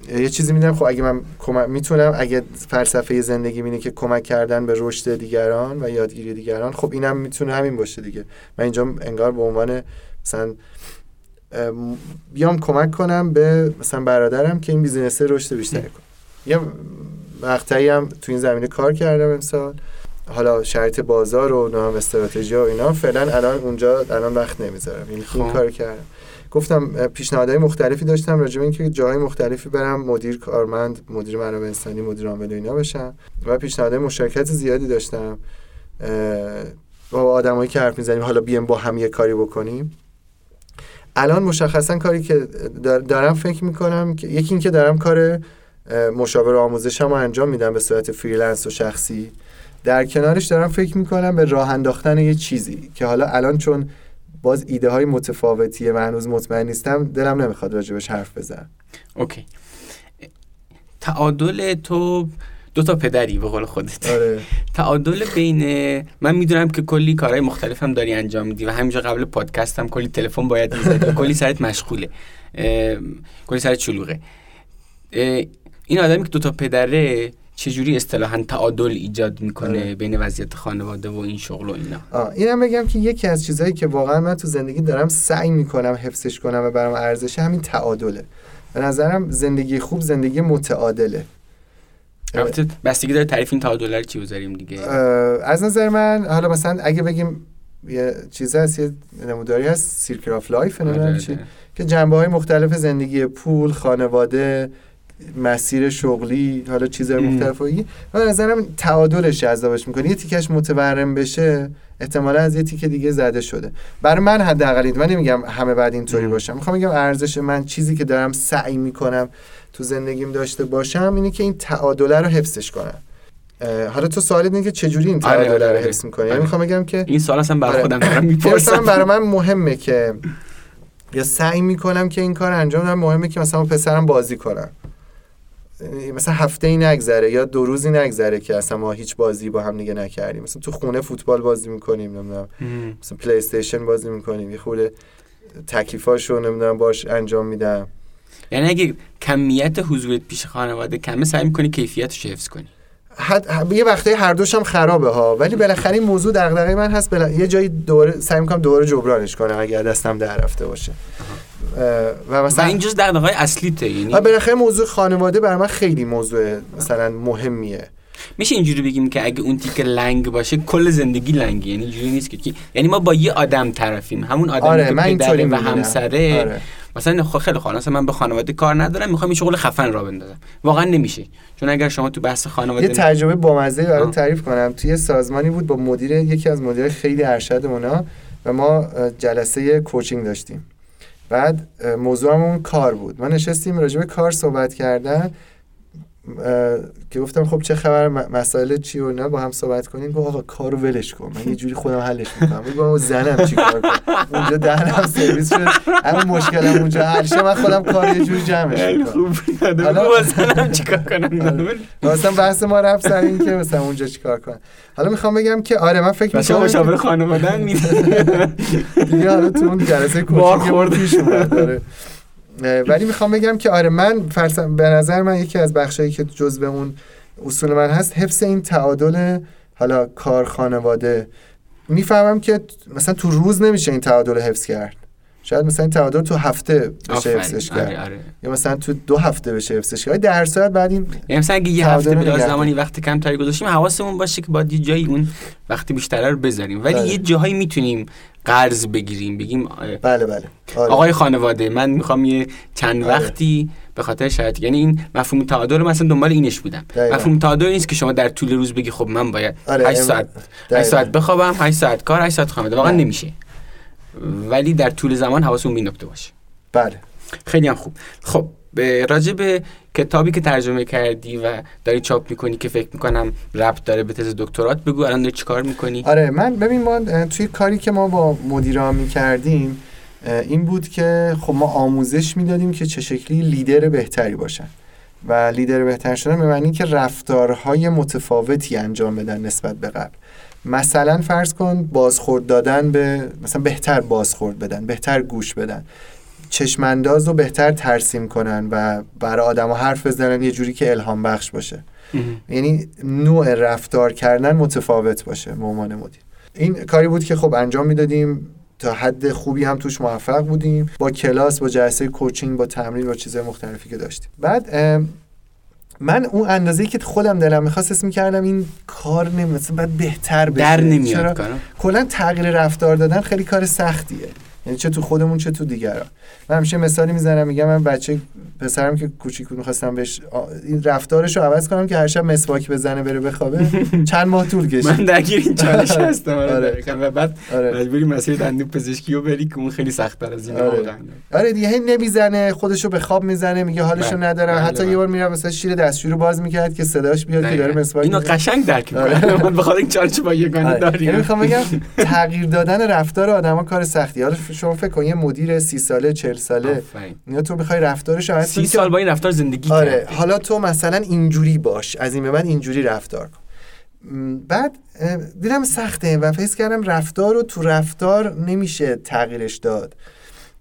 یه چیزی می‌دونم خب اگه من کمک می‌تونم اگه فلسفه زندگی اینه که کمک کردن به رشد دیگران و یادگیری دیگران خب اینم می‌تونه همین باشه دیگه. من اینجا انگار به عنوان مثلا ام، بیام کمک کنم به مثلا برادرم که این business رشد بیشتری کنه. یه مقطعی هم تو این زمینه کار کردم امسال. حالا شرط بازار و نام استراتژی و اینا فعلا الان اونجا الان وقت نمی‌ذارم. این این خب. کار کردم. گفتم پیشنهادهای مختلفی داشتم راجع به اینکه جاهای مختلفی برم مدیر کارمند مدیر منابع انسانی مدیر عامل و اینا بشم. و پیشنهادهای مشارکت زیادی داشتم. با آدمایی که حرف می‌زنیم حالا بیام با هم یه کاری بکنیم. الان مشخصا کاری که دار- دارم فکر می‌کنم که یکی اینکه دارم کار مشاوره آموزشم رو انجام میدم به صورت freelance و شخصی. در کنارش دارم فکر می‌کنم به راه انداختن یه چیزی که حالا الان چون باز ایده های متفاوتیه و هنوز مطمئن نیستم دلم نمی‌خواد راجبش حرف بزنم. okay. تعادل تو دو تا پدری به قول خودت. آره. تعادل بین من می‌دونم که کلی کارهای مختلف هم داری انجام میدی و همینجا قبل پادکست هم کلی تلفن باید می‌زدی. کلی سرت مشغوله. کلی سرت شلوغه. این آدمی که دوتا پدره چجوری اصطلاحا تعادل ایجاد می‌کنه آره. بین وضعیت خانواده و این شغل و اینا آه اینم بگم که یکی از چیزهایی که واقعا من تو زندگی دارم سعی می‌کنم حفظش کنم و برام ارزشه همین تعادله به نظرم زندگی خوب زندگی متعادله البته بستگی داره تعریف این تعادل رو چی بذاریم دیگه از نظر من حالا مثلا اگه بگیم یه چیز هست یه نموداری هست circle of life. که جنبه های مختلف زندگی پول خانواده مسیر شغلی حالا چیزهای ام. مختلف و به نظرم تعادلش جذابش می‌کنه یه تیکش متورم بشه احتمالا از یه تیکه دیگه زده شده برای من حداقل من نمیگم همه بعد اینطوری. باشم می‌خوام بگم ارزش من چیزی که دارم سعی می‌کنم تو زندگیم داشته باشم اینه که این تعادله رو حفظش کنم حالا تو سوالت اینه که چجوری این آره، تعادله آره، رو آره. حفظ می‌کنی آره. می‌خوام بگم که این سوال اصلا برای. خودم دارم می‌پرسم برای من مهمه که یا سعی می‌کنم که این کار انجام بدم مهمه که مثلا پسرم بازی کنم یعنی مثلا هفته ای نگذره یا دو روزی نگذره که اصلا ما هیچ بازی با هم دیگه نکردیم. مثلا تو خونه فوتبال بازی می‌کنیم نمی‌دونم. مثلا پلی استیشن بازی می‌کنیم. یه خورده تکلیفاشو نمی‌دونم باش انجام میدم. یعنی اگه کمیت حضورت پیش خانواده کمه سعی می‌کنی کیفیتش حفظ کنی. حد یه وقتای هر دوش هم خرابه ها ولی بالاخره این موضوع دغدغه من هست. بلا... یه جایی دوره سعی می‌کنم دوره جبرانش کنم اگر دستم در رفته باشه. اه، و و مثلا این جز دغدغه‌های اصلیته یعنی آه، بالاخره موضوع خانواده برای من خیلی موضوع مثلا مهمیه. میشه اینجوری بگیم که اگه اون تیکه لنگ باشه کل زندگی لنگه یعنی اینجوری نیست که یعنی ما با یه آدم طرفیم. همون آدمی آره که من پدره و. همسره. آره. مثلا خب خیلی خب مثلا من به خانواده کار ندارم می‌خوام یه شغل خفن را بندازم. واقعا نمیشه. چون اگر شما تو بحث خانواده یه تجربه بامزه برات آه. تعریف کنم. توی سازمانی بود با مدیر یکی از مدیر خیلی ارشدمونا و ما جلسه کوچینگ داشتیم. بعد موضوعمون کار بود. ما نشستیم راجع به کار صحبت کردن. که گفتم خب چه خبر مسائل چی و نه با هم صحبت کنیم. گفت آقا کارو ولش کن. من یه جوری خودم حلش می‌کنم. میگم زنم چی کار کنم اونجا دهنم سرویس شد همون مشکلم اونجا حل شه. من خودم کار یه جوری جمعش خوب حالا- واسه چیکار کنم؟ مثلا بحث ما رفت سر این که مثلا اونجا چیکار کنم حالا می‌خوام بگم که آره من فکر می‌کنم مشاور خانواده میده دیگه حالا تو اون جلسه کوچیک. پیش اومد. آره. ولی می‌خوام بگم که آره من به نظر من یکی از بخشایی که جزء اون اصول من هست حفظ این تعادل حالا کار خانواده. می‌فهمم که مثلا تو روز نمیشه این تعادل حفظ کرد. شاید مثلا این تعادل تو هفته بشه حفظش. کرد آره آره یا مثلا تو دو هفته بشه حفظش کرد در صورت بعد این یعنی مثلا اگه یه هفته به زمانی وقت کمتری گذاشتیم حواسمون باشه که باید یه جایی اون وقتی بیشتره رو بذاریم ولی بله. یه جاهایی می‌تونیم قرض بگیریم بگیم بله بله آره. آقای خانواده من می‌خوام یه چند آره. وقتی به خاطر شرایط یعنی این مفهوم تعادل مثلا دنبال اینش بودم دقیقاً. مفهوم تعادل نیست که شما در طول روز بگی خب من باید آره، 8 ام- ساعت دقیقاً. 8 ساعت بخوابم 8 ساعت کار 8 ساعت خانواده واقعا. نمیشه ولی در طول زمان حواسمون به این نکته باشه. بله. خیلی هم خوب. خب به راجع به کتابی که ترجمه کردی و داری چاپ می‌کنی که فکر می‌کنم ربط داره به تز دکترات بگو الان داری چیکار می‌کنی؟ آره من ببین ما توی کاری که ما با مدیران می‌کردیم این بود که خب ما آموزش می‌دادیم که چه شکلی لیدر بهتری باشن. و لیدر بهتر شدن به معنی که رفتارهای متفاوتی انجام بدن نسبت به قبل. مثلا فرض کن بازخورد دادن به مثلا بهتر بازخورد بدن بهتر گوش بدن. چشمانداز رو بهتر ترسیم کنن و برای آدم حرف بزنن یه جوری که الهام بخش باشه. یعنی نوع رفتار کردن متفاوت باشه به عنوان مدیر. این کاری بود که خب انجام می‌دادیم. تا حد خوبی هم توش موفق بودیم. با کلاس با جلسه کوچینگ با تمرین با چیزهای مختلفی که داشتیم. بعد من اون اندازه‌ای که خودم دلم می‌خواست اسم می‌کردم این کار نمیشه باید بهتر بشه. در؟ نمیاد کلا تغییر رفتار دادن خیلی کار سختیه. یعنی چه تو خودمون چه تو دیگران من همیشه مثالی می‌زنم میگم من بچه پسرم که کوچیک بود می‌خواستم بهش این رفتارش رو عوض کنم که هر شب مسواک بزنه بره بخوابه (laughs) چند ماه طول کشید من درگیر این چالش (laughs) هستم آره آره. و بعد آره. مجبوری مسیر دندون پزشکی رو بری که اون خیلی سخت تر از این آره. آره دیگه هی نمی‌زنه خودشو به خواب می‌زنه میگه حالشو بله. ندارم بله، حتی بله. یه بار میرم مثلا شیر دستشویی رو باز می‌کرد که صداش بیاد که داره. مسواک اینو. قشنگ درک آره. می‌کنم (laughs) من بخاطر این چالش با یگانه آره. یعنی داریم می‌خوام بگم تغییر دادن رفتار آدما کار سختی حالا شما فکر کن یه مدیر سی ساله چل ساله. اینا تو می‌خوای رفتارش رو عوض سی سال با این رفتار زندگی آره. حالا تو مثلا اینجوری باش از این به بعد اینجوری رفتار کن بعد دیدم سخته و فکر کردم رفتار رو تو رفتار نمیشه تغییرش داد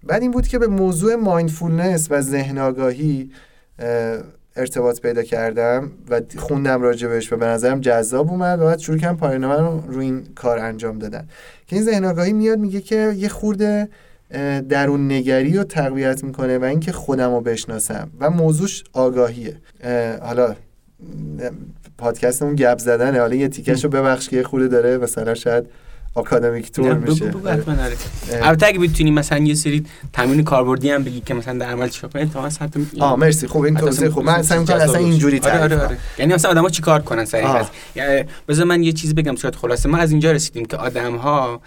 بعد این بود که به موضوع مایندفولنس و ذهن آگاهی اه، ارتباط پیدا کردم و خوندم راجبش و به نظرم جذاب اومد و بعد شروع کردم پایانامه رو روی این کار انجام دادن که این ذهن آگاهی میاد میگه که یه خورده درون نگری رو تقویت می‌کنه و اینکه خودم رو بشناسم و موضوعش آگاهیه. اه، حالا پادکستمون گپ زدنه. حالا یه تیکش رو ببخش که یه خورده داره مثلا شاید آکادمیک تور میشه. آره. البته اگه بتونی مثلا یه سری تمرین کاربردی هم بگی که مثلا در عمل چیکار کنی اتفاقا سطح آه مرسی. خوب این توضیح خوب. من سعی می‌کنم اصلا اینجوری آره تعریف آره. آره. یعنی مثلا آدما چیکار کنن یعنی بذار من یه چیزی بگم صورت خلاصه. ما از اینجا رسیدیم که آدم ها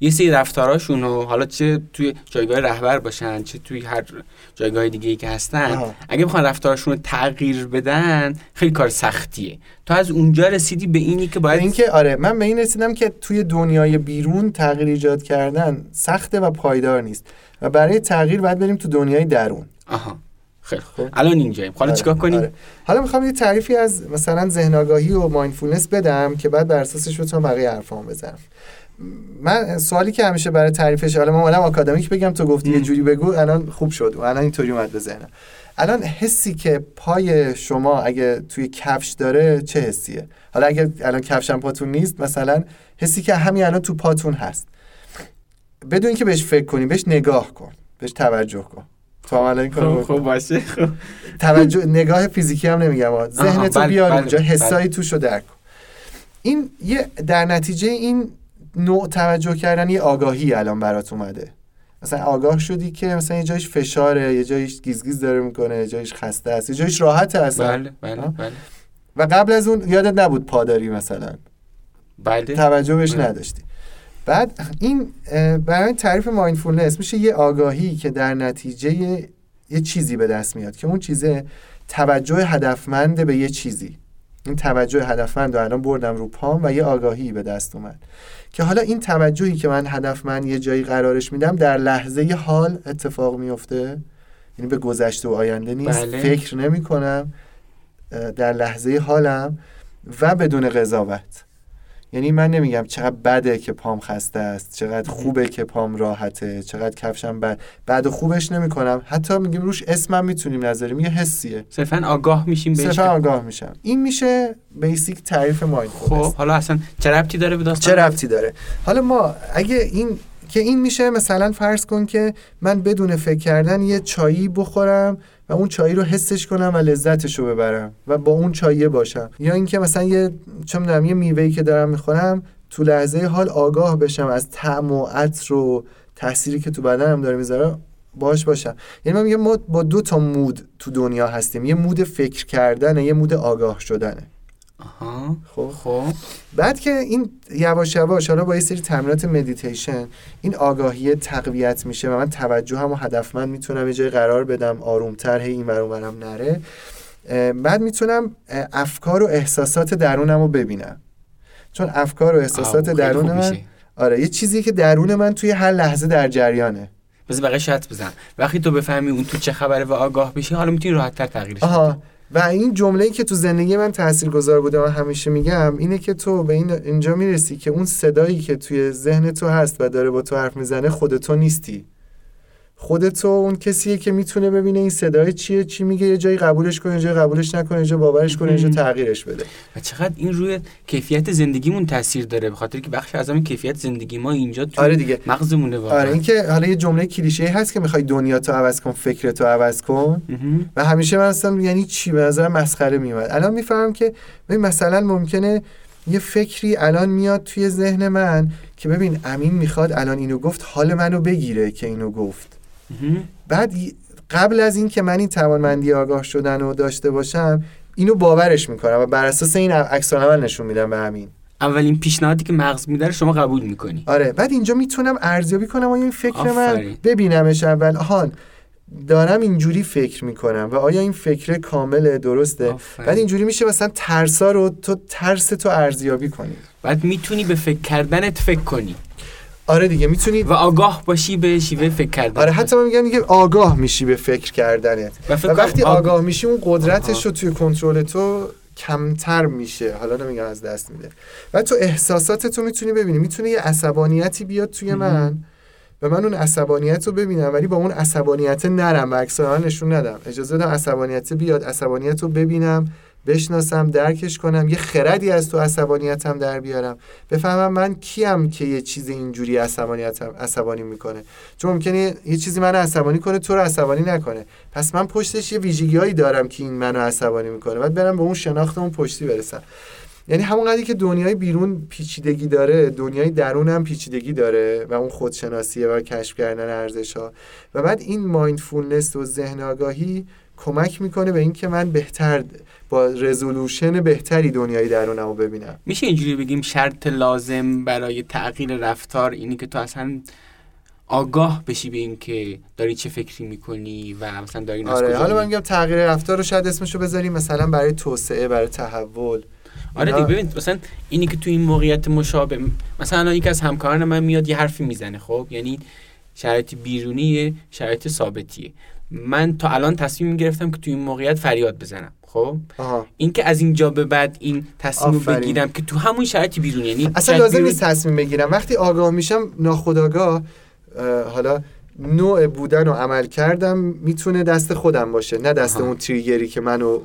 یه سری رفتاراشون رو حالا چه توی جایگاه رهبر باشن چه توی هر جایگاه دیگه ای که هستن آها. اگه بخوان رفتارشون رو تغییر بدن خیلی کار سختیه. تو از اونجا رسیدی به اینی که باید اینکه آره من به این رسیدم که توی دنیای بیرون تغییر ایجاد کردن سخته و پایدار نیست. و برای تغییر باید بریم تو دنیای درون. آها. خیلی خوب. خب. الان اینجاییم. حالا آره، چیکار کنیم؟ آره. حالا می‌خوام یه تعریفی از مثلا ذهن آگاهی و مایندفولنس بدم که بعد بر اساسش بتونم بقیه حرفام بزنم. من سوالی که همیشه برای تعریفش حالا من اومدم آکادمیک بگم تو گفتی یه. جوری بگو الان خوب شد و الان اینطوری اومد به ذهنم الان حسی که پای شما اگه توی کفش داره چه حسیه حالا اگه الان کفشم پاتون نیست مثلا حسی که همین الان تو پاتون هست بدون اینکه بهش فکر کنی بهش نگاه کن بهش توجه کن تو خب. خب باشه خب توجه نگاه فیزیکی هم نمیگم. ذهن تو بله، بیار بله، اونجا بله. حسایی توش رو درک کن این یه در نتیجه این نوع توجه کردن یه آگاهی الان برات اومده. مثلا آگاه شدی که مثلا یه جایش فشاره یه جایش گیزگیز داره می‌کنه یه جایش خسته است یه جایش راحته اصلا بله بله. بله. و قبل از اون یادت نبود پاداری مثلا. بله. توجه بهش بله. نداشتی. بعد این برای تعریف مایندفولنس میشه یه آگاهی که در نتیجه یه, یه چیزی به دست میاد که اون چیزه توجه هدفمند به یه چیزی. این توجه هدفمند رو الان بردم رو پام و یه آگاهی به دست اومد. که حالا این توجهی که من هدفمند یه جایی قرارش میدم در لحظه ی حال اتفاق میفته؟ یعنی به گذشته و آینده نیست. بله. فکر نمی کنم در لحظه حالم و بدون قضاوت. یعنی من نمیگم چقدر بده که پام خسته است چقدر خوبه که پام راحته چقدر کفشم بد. و خوبش نمی‌کنم. حتی میگیم روش اسمم می‌تونیم نذاریم یه حسیه. صرفا آگاه میشیم بهش صرفا آگاه میشم. این میشه بیسیک تعریف مایندفولنس خب حالا اصلا چه ربطی داره به چه داستان ربطی داره؟ حالا ما اگه این که این میشه مثلا فرض کن که من بدون فکر کردن یه چایی بخورم و اون چایی رو حسش کنم و لذتش رو ببرم و با اون چاییه باشم. یا اینکه مثلا یه چه می‌دونم یه میوه‌ای که دارم می‌خورم تو لحظه حال آگاه بشم از طعم و عطر و تأثیری که تو بدنم داره می‌ذاره باهاش باشم. یعنی من میگم ما با دو تا mode تو دنیا هستیم. یه mode فکر کردنه یه mode آگاه شدنه. آها. خب. خب بعد که این یواش یواش حالا با یه سری تمرینات مدیتیشن این آگاهی تقویت میشه و من توجه هم و هدفمند می‌تونم یه جای قرار بدم آرومتر هی این ور اون ور نره بعد می‌تونم افکار و احساسات درونم رو ببینم. چون افکار و احساسات درون من. آره یه چیزی که درون من توی هر لحظه در جریانه. بذار بقیه شرط بزن. وقتی تو بفهمی اون تو چه خبره و آگاه بشی حالا می‌تونی راحت تر تغییرش. آها. و این جمله‌ای که تو زندگی من تاثیرگذار بوده و همیشه میگم اینه که تو به این اینجا می‌رسی که اون صدایی که توی ذهن تو هست و داره با تو حرف می‌زنه خود تو نیستی. خود تو اون کسیه که می‌تونه ببینه این صدای چیه چی میگه یه جایی قبولش کنه یه جایی قبولش نکنه یه جایی باورش کنه یه جایی تغییرش بده. و چقدر این روی کیفیت زندگیمون تاثیر داره به خاطر که بخش از همین کیفیت زندگی ما اینجا تو آره دیگه. مغزمونه واقعا. آره اینکه حالا یه جمله کلیشه هست که می‌خوای دنیا تو عوض کن فکر تو عوض کن. و همیشه من اصلا یعنی چی؟ به نظر مسخره میومد. الان می‌فهمم که ببین مثلا ممکنه یه فکری الان میاد توی ذهن من که ببین امین می‌خواد الان اینو گفت حال منو بگیره که اینو گفت. بعد قبل از این که من این توانمندی آگاه شدن رو داشته باشم اینو باورش می‌کنم و بر اساس این عکس العمل نشون میدم به همین. اولین پیشنهادی که مغز میده رو شما قبول می‌کنی. آره بعد اینجا می‌تونم ارزیابی کنم آیا این فکر من آفرین. ببینمش اول. آهان دارم اینجوری فکر می‌کنم و آیا این فکر کامله درسته؟ آفرین. بعد اینجوری میشه مثلا ترسا رو تو ترس تو ارزیابی کنی. بعد می‌تونی به فکر کردنت فکر کنی. آره دیگه می‌تونی و آگاه باشی به شیوه فکر کردن. آره حتی من میگم دیگه آگاه میشی به فکر کردنت. و و وقتی آگ- آگاه میشی اون قدرتش. رو توی کنترل تو کمتر میشه. حالا نمیگم از دست میده. و تو احساسات تو می‌تونی ببینی. می‌تونه یه عصبانیتی بیاد توی. من و من اون عصبانیت رو ببینم ولی با اون عصبانیت نرم. و نشون ندم. اجازه بدم عصبانیت بیاد عصبانیت رو ببینم. بشناسم درکش کنم یه خردی از تو عصبانیتم در بیارم. بفهمم من کیم که یه چیز اینجوری عصبانیتم عصبانی می‌کنه. چون ممکنه یه چیزی منو عصبانی کنه تو رو عصبانی نکنه. پس من پشتش یه ویژگیهایی دارم که این منو عصبانی می‌کنه. بعد برم به اون شناخت اون پشتی برسم. یعنی همون که دنیای بیرون پیچیدگی داره دنیای درون هم پیچیدگی داره و اون خودشناسیه و کشف کردن ارزش ها و بعد این مایندفولنس و ذهن آگاهی کمک می‌کنه به اینکه من بهتر با رزولوشن بهتری دنیای درونم رو ببینم. میشه اینجوری بگیم شرط لازم برای تغییر رفتار اینی که تو اصلا آگاه بشی به اینکه داری چه فکری می‌کنی و مثلا داری آره حالا من میگم تغییر رفتار رو شاید اسمشو بذاریم مثلا برای توسعه برای تحول. آره دیگه ببین مثلا اینی که تو این موقعیت مشابه مثلا الان یکی از همکاران من میاد یه حرفی می‌زنه خب؟ یعنی شرایط بیرونیه شرایط ثابتیه. من تا الان تصمیم گرفتم که تو این موقعیت فریاد بزنم خب؟ این که از اینجا به بعد این تصمیم بگیرم که تو همون شرایط بیرون یعنی اصلا لازم نیست تصمیم بگیرم. وقتی آگاه میشم ناخداگاه حالا نوع بودن و عمل کردم می‌تونه دست خودم باشه نه دست اون تریگری که منو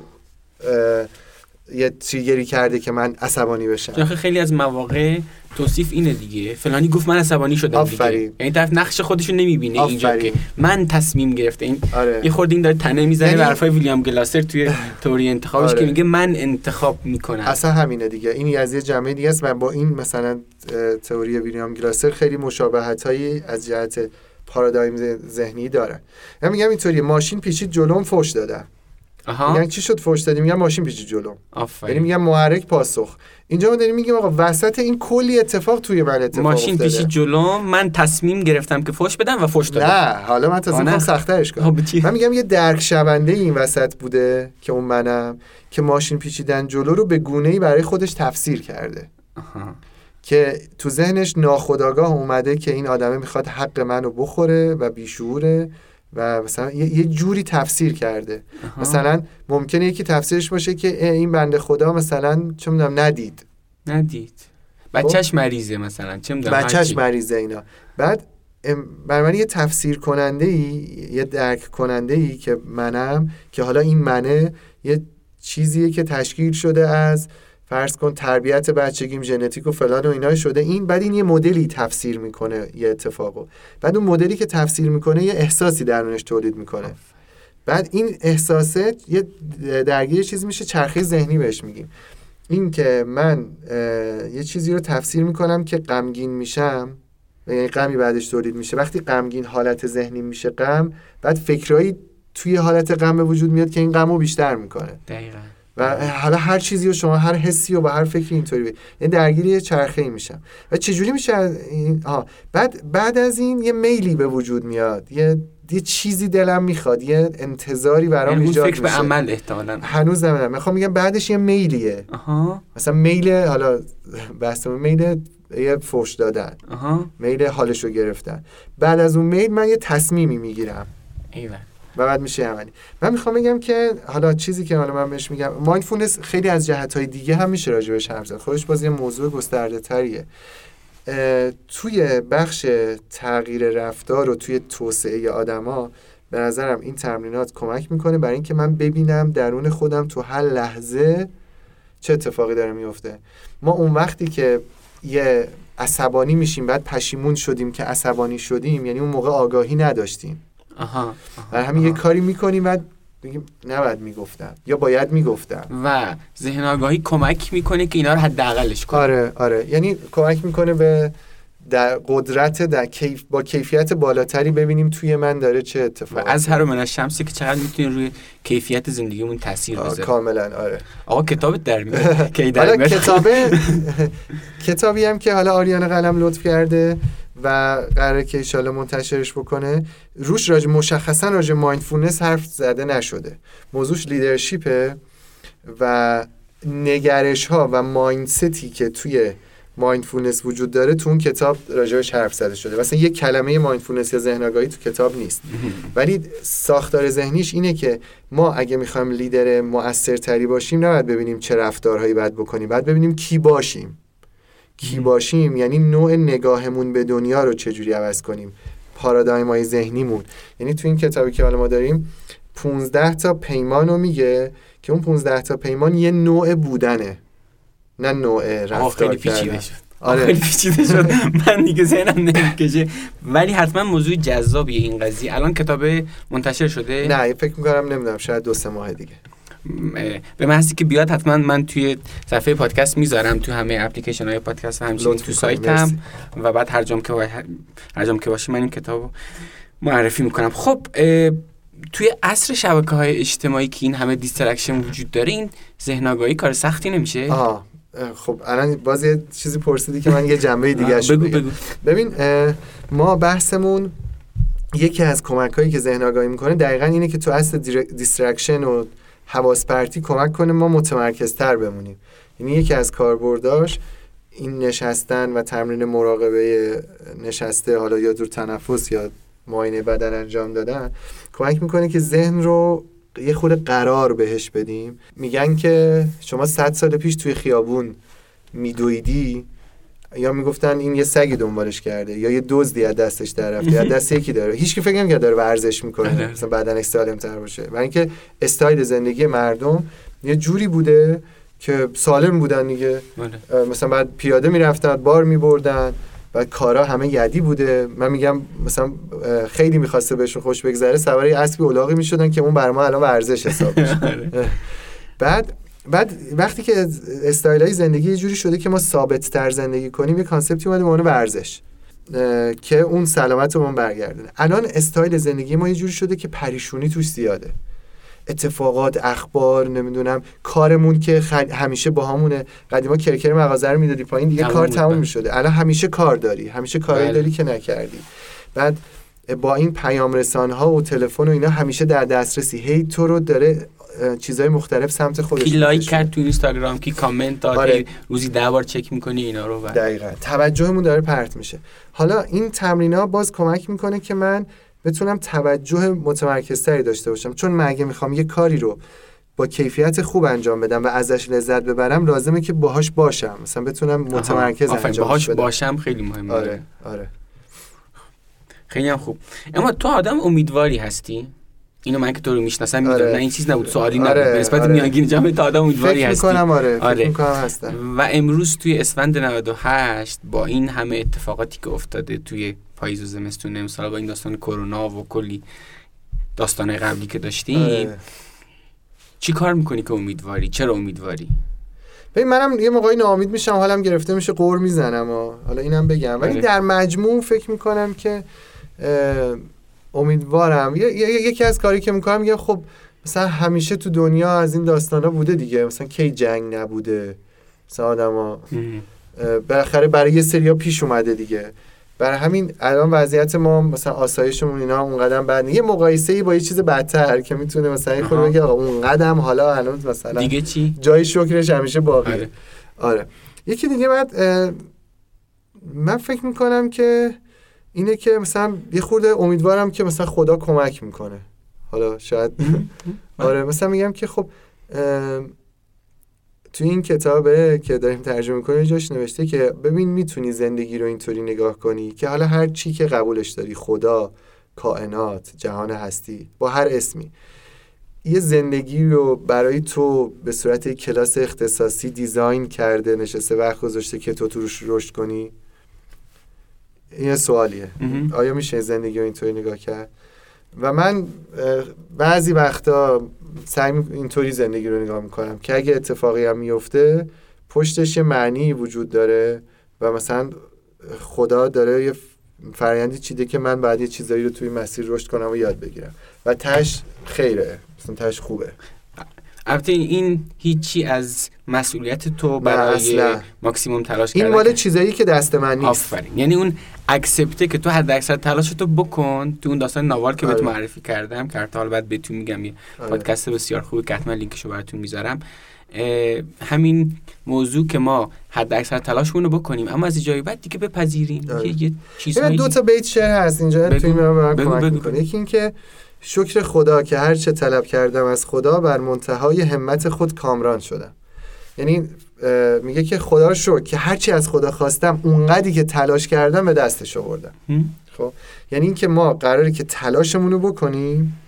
یه تریگری کرده که من عصبانی بشم. خیلی از مواقع توصیف اینه دیگه. فلانی گفت من عصبانی شدم آفرین. دیگه یعنی طرف نقش خودشو نمی‌بینه اینجا که من تصمیم گرفته. این آره. یه خورده این داره تنه می‌زنه یعنی... حرفای ویلیام گلاسر توی (laughs) توری انتخابش آره. که میگه من انتخاب می‌کنم. اصلا همینه دیگه. این از یه جمعه دیگه است و با این مثلا تئوری ویلیام گلاسر خیلی مشابهت هایی از جهت پارادایم ذهنی داره من میگم اینطوری ماشین پیچید جلوم فوش دادم. میگن چی شد فوش دادی؟ میگن ماشین پیچید جلو. یعنی میگن محرک پاسخ. اینجا ما داریم میگیم آقا وسط این کلی اتفاق توی من اتفاق ماشین پیچید جلو من تصمیم گرفتم که فوش بدم و فوش دادم. نه حالا من تصمیم کنم سخترش کنم. من میگم یه درک شونده این وسط بوده که اون منم که ماشین پیچیدن جلو رو به گونه ای برای خودش تفسیر کرده. که تو ذهنش ناخداگاه اومده که این آدمه می‌خواد حق منو بخوره و بیشوره و مثلا یه, جوری تفسیر کرده. مثلا ممکنه یکی تفسیرش باشه که این بنده خدا مثلا چه می‌دونم ندید. ندید. بچهش خب؟ مریضه مثلا چه می‌دونم بچهش مریضه اینا. بعد برای من یه تفسیر کننده ای یه درک کننده ای که منم که حالا این منه یه چیزیه که تشکیل شده از فرض کن تربیت بچگیم ژنتیک و فلان و اینا شده. این بعد این یه مدلی تفسیر می‌کنه یه اتفاقو بعد اون مدلی که تفسیر می‌کنه یه احساسی درونش تولید می‌کنه. بعد این احساسه یه درگیر چیزی میشه چرخه ذهنی بهش میگیم. این که من یه چیزی رو تفسیر می‌کنم که غمگین میشم یعنی غمی بعدش تولید میشه. وقتی غمگین حالت ذهنی میشه غم بعد فکرایی توی حالت غم به وجود میاد که این غم رو بیشتر می‌کنه. دقیقا. و حالا هر چیزی رو شما هر حسی و با هر فکری اینطوری یعنی درگیری یه چرخه ای میشم. و چجوری میشه این؟ آه. بعد بعد از این یه میلی به وجود میاد. یه یه چیزی دلم می‌خواد. یه انتظاری برام یعنی ایجاد فکر به عمل احتمالاً. هنوز نمی‌دونم. می‌خوام میگم بعدش یه میلیه. آها. مثلا میل حالا بحث میل یه فوش دادن. آها. میل حالش رو گرفتن. بعد از اون میل من یه تصمیمی می‌گیرم. ایوه. و بعد میشه عملی من می‌خوام بگم که حالا چیزی که حالا من بهش میگم مایندفولنس خیلی از جهت های دیگه هم میشه راجبش حرف زد. خودش باز یه موضوع گسترده تریه توی بخش تغییر رفتار و توی توسعه آدما به نظرم این تمرینات کمک می‌کنه برای اینکه من ببینم درون خودم تو هر لحظه چه اتفاقی داره میفته ما اون وقتی که یه عصبانی میشیم بعد پشیمون شدیم که عصبانی شدیم یعنی اون موقع آگاهی نداشتیم. آها, برای همین یه کاری می‌کنیم و بگیم نباید می‌گفتم یا باید می‌گفتم و ذهن آگاهی کمک می‌کنه که اینا رو حداقلش کنه آره آره. یعنی کمک می‌کنه به در قدرت در کیف با کیفیت بالاتری ببینیم توی من داره چه اتفاقی. از هر من شمسی که چقدر می‌تونه روی کیفیت زندگیمون تاثیر بذاره. کاملا آره. آقا کتاب در میاد؟ (laughs) کتابه (laughs) کتابی هم که حالا آریان قلم لطف کرده. و قراره که ایشالا منتشرش بکنه. روش راج مشخصا راج مایندفولنس حرف زده نشده. موضوعش لیدرشیپه و نگرش ها و مایندستی که توی mindfulness وجود داره تو اون کتاب راجبش حرف زده شده. مثلا یه کلمه mindfulness یا ذهن آگاهی تو کتاب نیست. (laughs) ولی ساختار ذهنیش اینه که ما اگه می‌خوایم لیدر مؤثرتری باشیم نباید ببینیم چه رفتارهایی باید بکنیم. بعد ببینیم کی باشیم. کی باشیم یعنی نوع نگاهمون به دنیا رو چجوری عوض کنیم؟ پارادایم های ذهنیمون. یعنی تو این کتابی که حالا ما داریم 15 تا پیمان رو میگه که اون 15 تا پیمان یه نوع بودنه. نه نوع رفتار کردن. آره. خیلی پیچیده شد. من دیگه ذهنم نمی‌کشه. ولی حتما موضوع جذابیه این قضیه. الان کتاب منتشر شده؟ نه فکر می‌کنم نمی‌دونم شاید دو سه ماه دیگه. به محضی که بیاد حتما من توی صفحه پادکست می‌ذارم تو همه اپلیکیشن های پادکست و همچنین تو سایتم و بعد هر جام که هر جام که باشه من این کتاب معرفی می‌کنم خب توی عصر شبکه های اجتماعی که این همه distraction وجود داره این ذهن کار سختی نمیشه آه. خب الان باز یه چیزی پرسیدی که من یه جنبه (laughs) دیگه بگو بگو. ببین ما بحثمون یکی از کمک هایی که ذهن آگاهی می‌کنه دقیقا اینه که تو عصر distraction و حواس پرتی کمک کنه ما متمرکزتر بمونیم. یعنی یکی از کاربرداش این نشستن و تمرین مراقبه نشسته حالا یا دور تنفس یا معاینه بدن انجام دادن کمک می‌کنه که ذهن رو یه خود قرار بهش بدیم. میگن که شما صد سال پیش توی خیابون میدویدی یا می‌گفتن این یه سگی دنبالش کرده یا یه دزدی از دستش در رفته یا (laughs) دست یکی داره هیچ کی فکر نمی‌کنه داره ورزش می‌کنه آره. مثلا بدنش تر باشه و اینکه استایل زندگی مردم یه جوری بوده که سالم بودن دیگه بله. مثلا بعد پیاده می‌رفتن بار میبردن و کارا همه یدی بوده من میگم مثلا خیلی می‌خواسته بهشون خوش بگذره سوار اسبی الاغی می‌شدن که اون برا ما الان ورزش حساب (laughs) آره. بعد بعد وقتی که استایل های زندگی یه جوری شده که ما ثابت تر زندگی کنیم یه concept ی اومده به ورزش که اون سلامت رو برگردونه. الان استایل زندگی ما یه جوری شده که پریشونی توش زیاده. اتفاقات اخبار نمی‌دونم کارمون که همیشه با همونه. قدیما کرکر مغازه رو می‌دادی پایین دیگه کار تموم می‌شده. الان همیشه کار داری همیشه کاری بله. داری که نکردی. بعد با این پیام رسان ها و تلفن و اینا همیشه در دسترسی. هی تو رو داره چیزهای مختلف سمت خودش کی لایک کرد تو اینستاگرام کی کامنت داد آره. روزی ده بار چک می‌کنی اینا رو بعد. دقیقا. توجهمون داره پرت میشه. حالا این تمرین باز کمک می‌کنه که من بتونم توجه متمرکزتری داشته باشم. چون من اگه می‌خوام یه کاری رو با کیفیت خوب انجام بدم و ازش لذت ببرم لازمه که باهاش باشم. مثلا بتونم متمرکز انجام باهاش باشم خیلی مهمه. آره آره. خیلی هم خوب. اما تو آدم امیدواری هستی؟ اینو من که تو رو می‌شناسم می‌دونم آره. نه این چیز نبود سوالی نبود آره. به نسبت آره. میانگین جمع تا آدم امیدواری فکر هستی می‌کنم آره. آره. می‌کنم هستم و امروز توی اسفند 98 با این همه اتفاقاتی که افتاده توی پاییز و زمستون امسال با این داستان کرونا و کلی داستان قبلی که داشتیم آره. چی کار می‌کنی که امیدواری چرا امیدواری ببین منم یه موقعی ناامید میشم حالم گرفته میشه قور می‌زنم و حالا اینم بگم ولی آره. در مجموع فکر می‌کنم که امیدوارم. یکی از کاری که می‌کنم میگم خب مثلا همیشه تو دنیا از این داستانا بوده دیگه. مثلا کی جنگ نبوده. مثلا آدما بالاخره برای یه سریا پیش اومده دیگه. برای همین الان وضعیت ما مثلا آسایشمون اینا اون قدم بعد یه مقایسه ای با یه چیز بدتر که می‌تونه مثلا خود بگه اون قدم حالا الان مثلا دیگه چی؟ جای شکرش همیشه باقی آره. آره. یکی دیگه بعد من فکر می‌کنم که اینه که مثلا یه خورده امیدوارم که مثلا خدا کمک می‌کنه. حالا شاید (laughs) آره مثلا میگم که خب تو این کتابه که داریم ترجمه کنیم جاش نوشته که ببین می‌تونی زندگی رو اینطوری نگاه کنی که حالا هر چی که قبولش داری خدا کائنات جهان هستی با هر اسمی. یه زندگی رو برای تو به صورت کلاس اختصاصی دیزاین کرده نشسته وقت گذاشته که تو توش رشد کنی. این سوالیه. آیا میشه زندگی رو اینطوری نگاه کرد؟ و من بعضی وقتا سعی اینطوری زندگی رو نگاه می‌کنم که اگه اتفاقی هم میفته پشتش یه معنی وجود داره و مثلا خدا داره یه فرایندی چیده که من بعد یه چیزایی رو توی مسیر رشد کنم و یاد بگیرم. و تش خیره. مثلا تش خوبه. البته این هیچی از مسئولیت تو برای ماکسیموم تلاش این مال چیزایی که دست من نیست. آفرین. یعنی اون اکسپته که تو حد اکثر تلاش تو بکن تو اون داستان نوال که آره. بهت معرفی کردم که حالا بعد بهتون میگم یه آره. پادکست بسیار خوبه که حتما لینکشو براتون می‌ذارم همین موضوع که ما حد اکثر تلاشمون رو بکنیم اما از جایی بعد دیگه بپذیریم آره. یه چیزهایی دو تا بیت شعر هست اینجا بگو. توی بگو. یکی اینکه شکر خدا که هر چه طلب کردم از خدا بر منتهای همت خود کامران شدم یعنی میگه که خدا رو شکر که هرچی از خدا خواستم اونقدری که تلاش کردم به دستش آوردم. خب یعنی اینکه ما قراره که تلاشمون رو بکنیم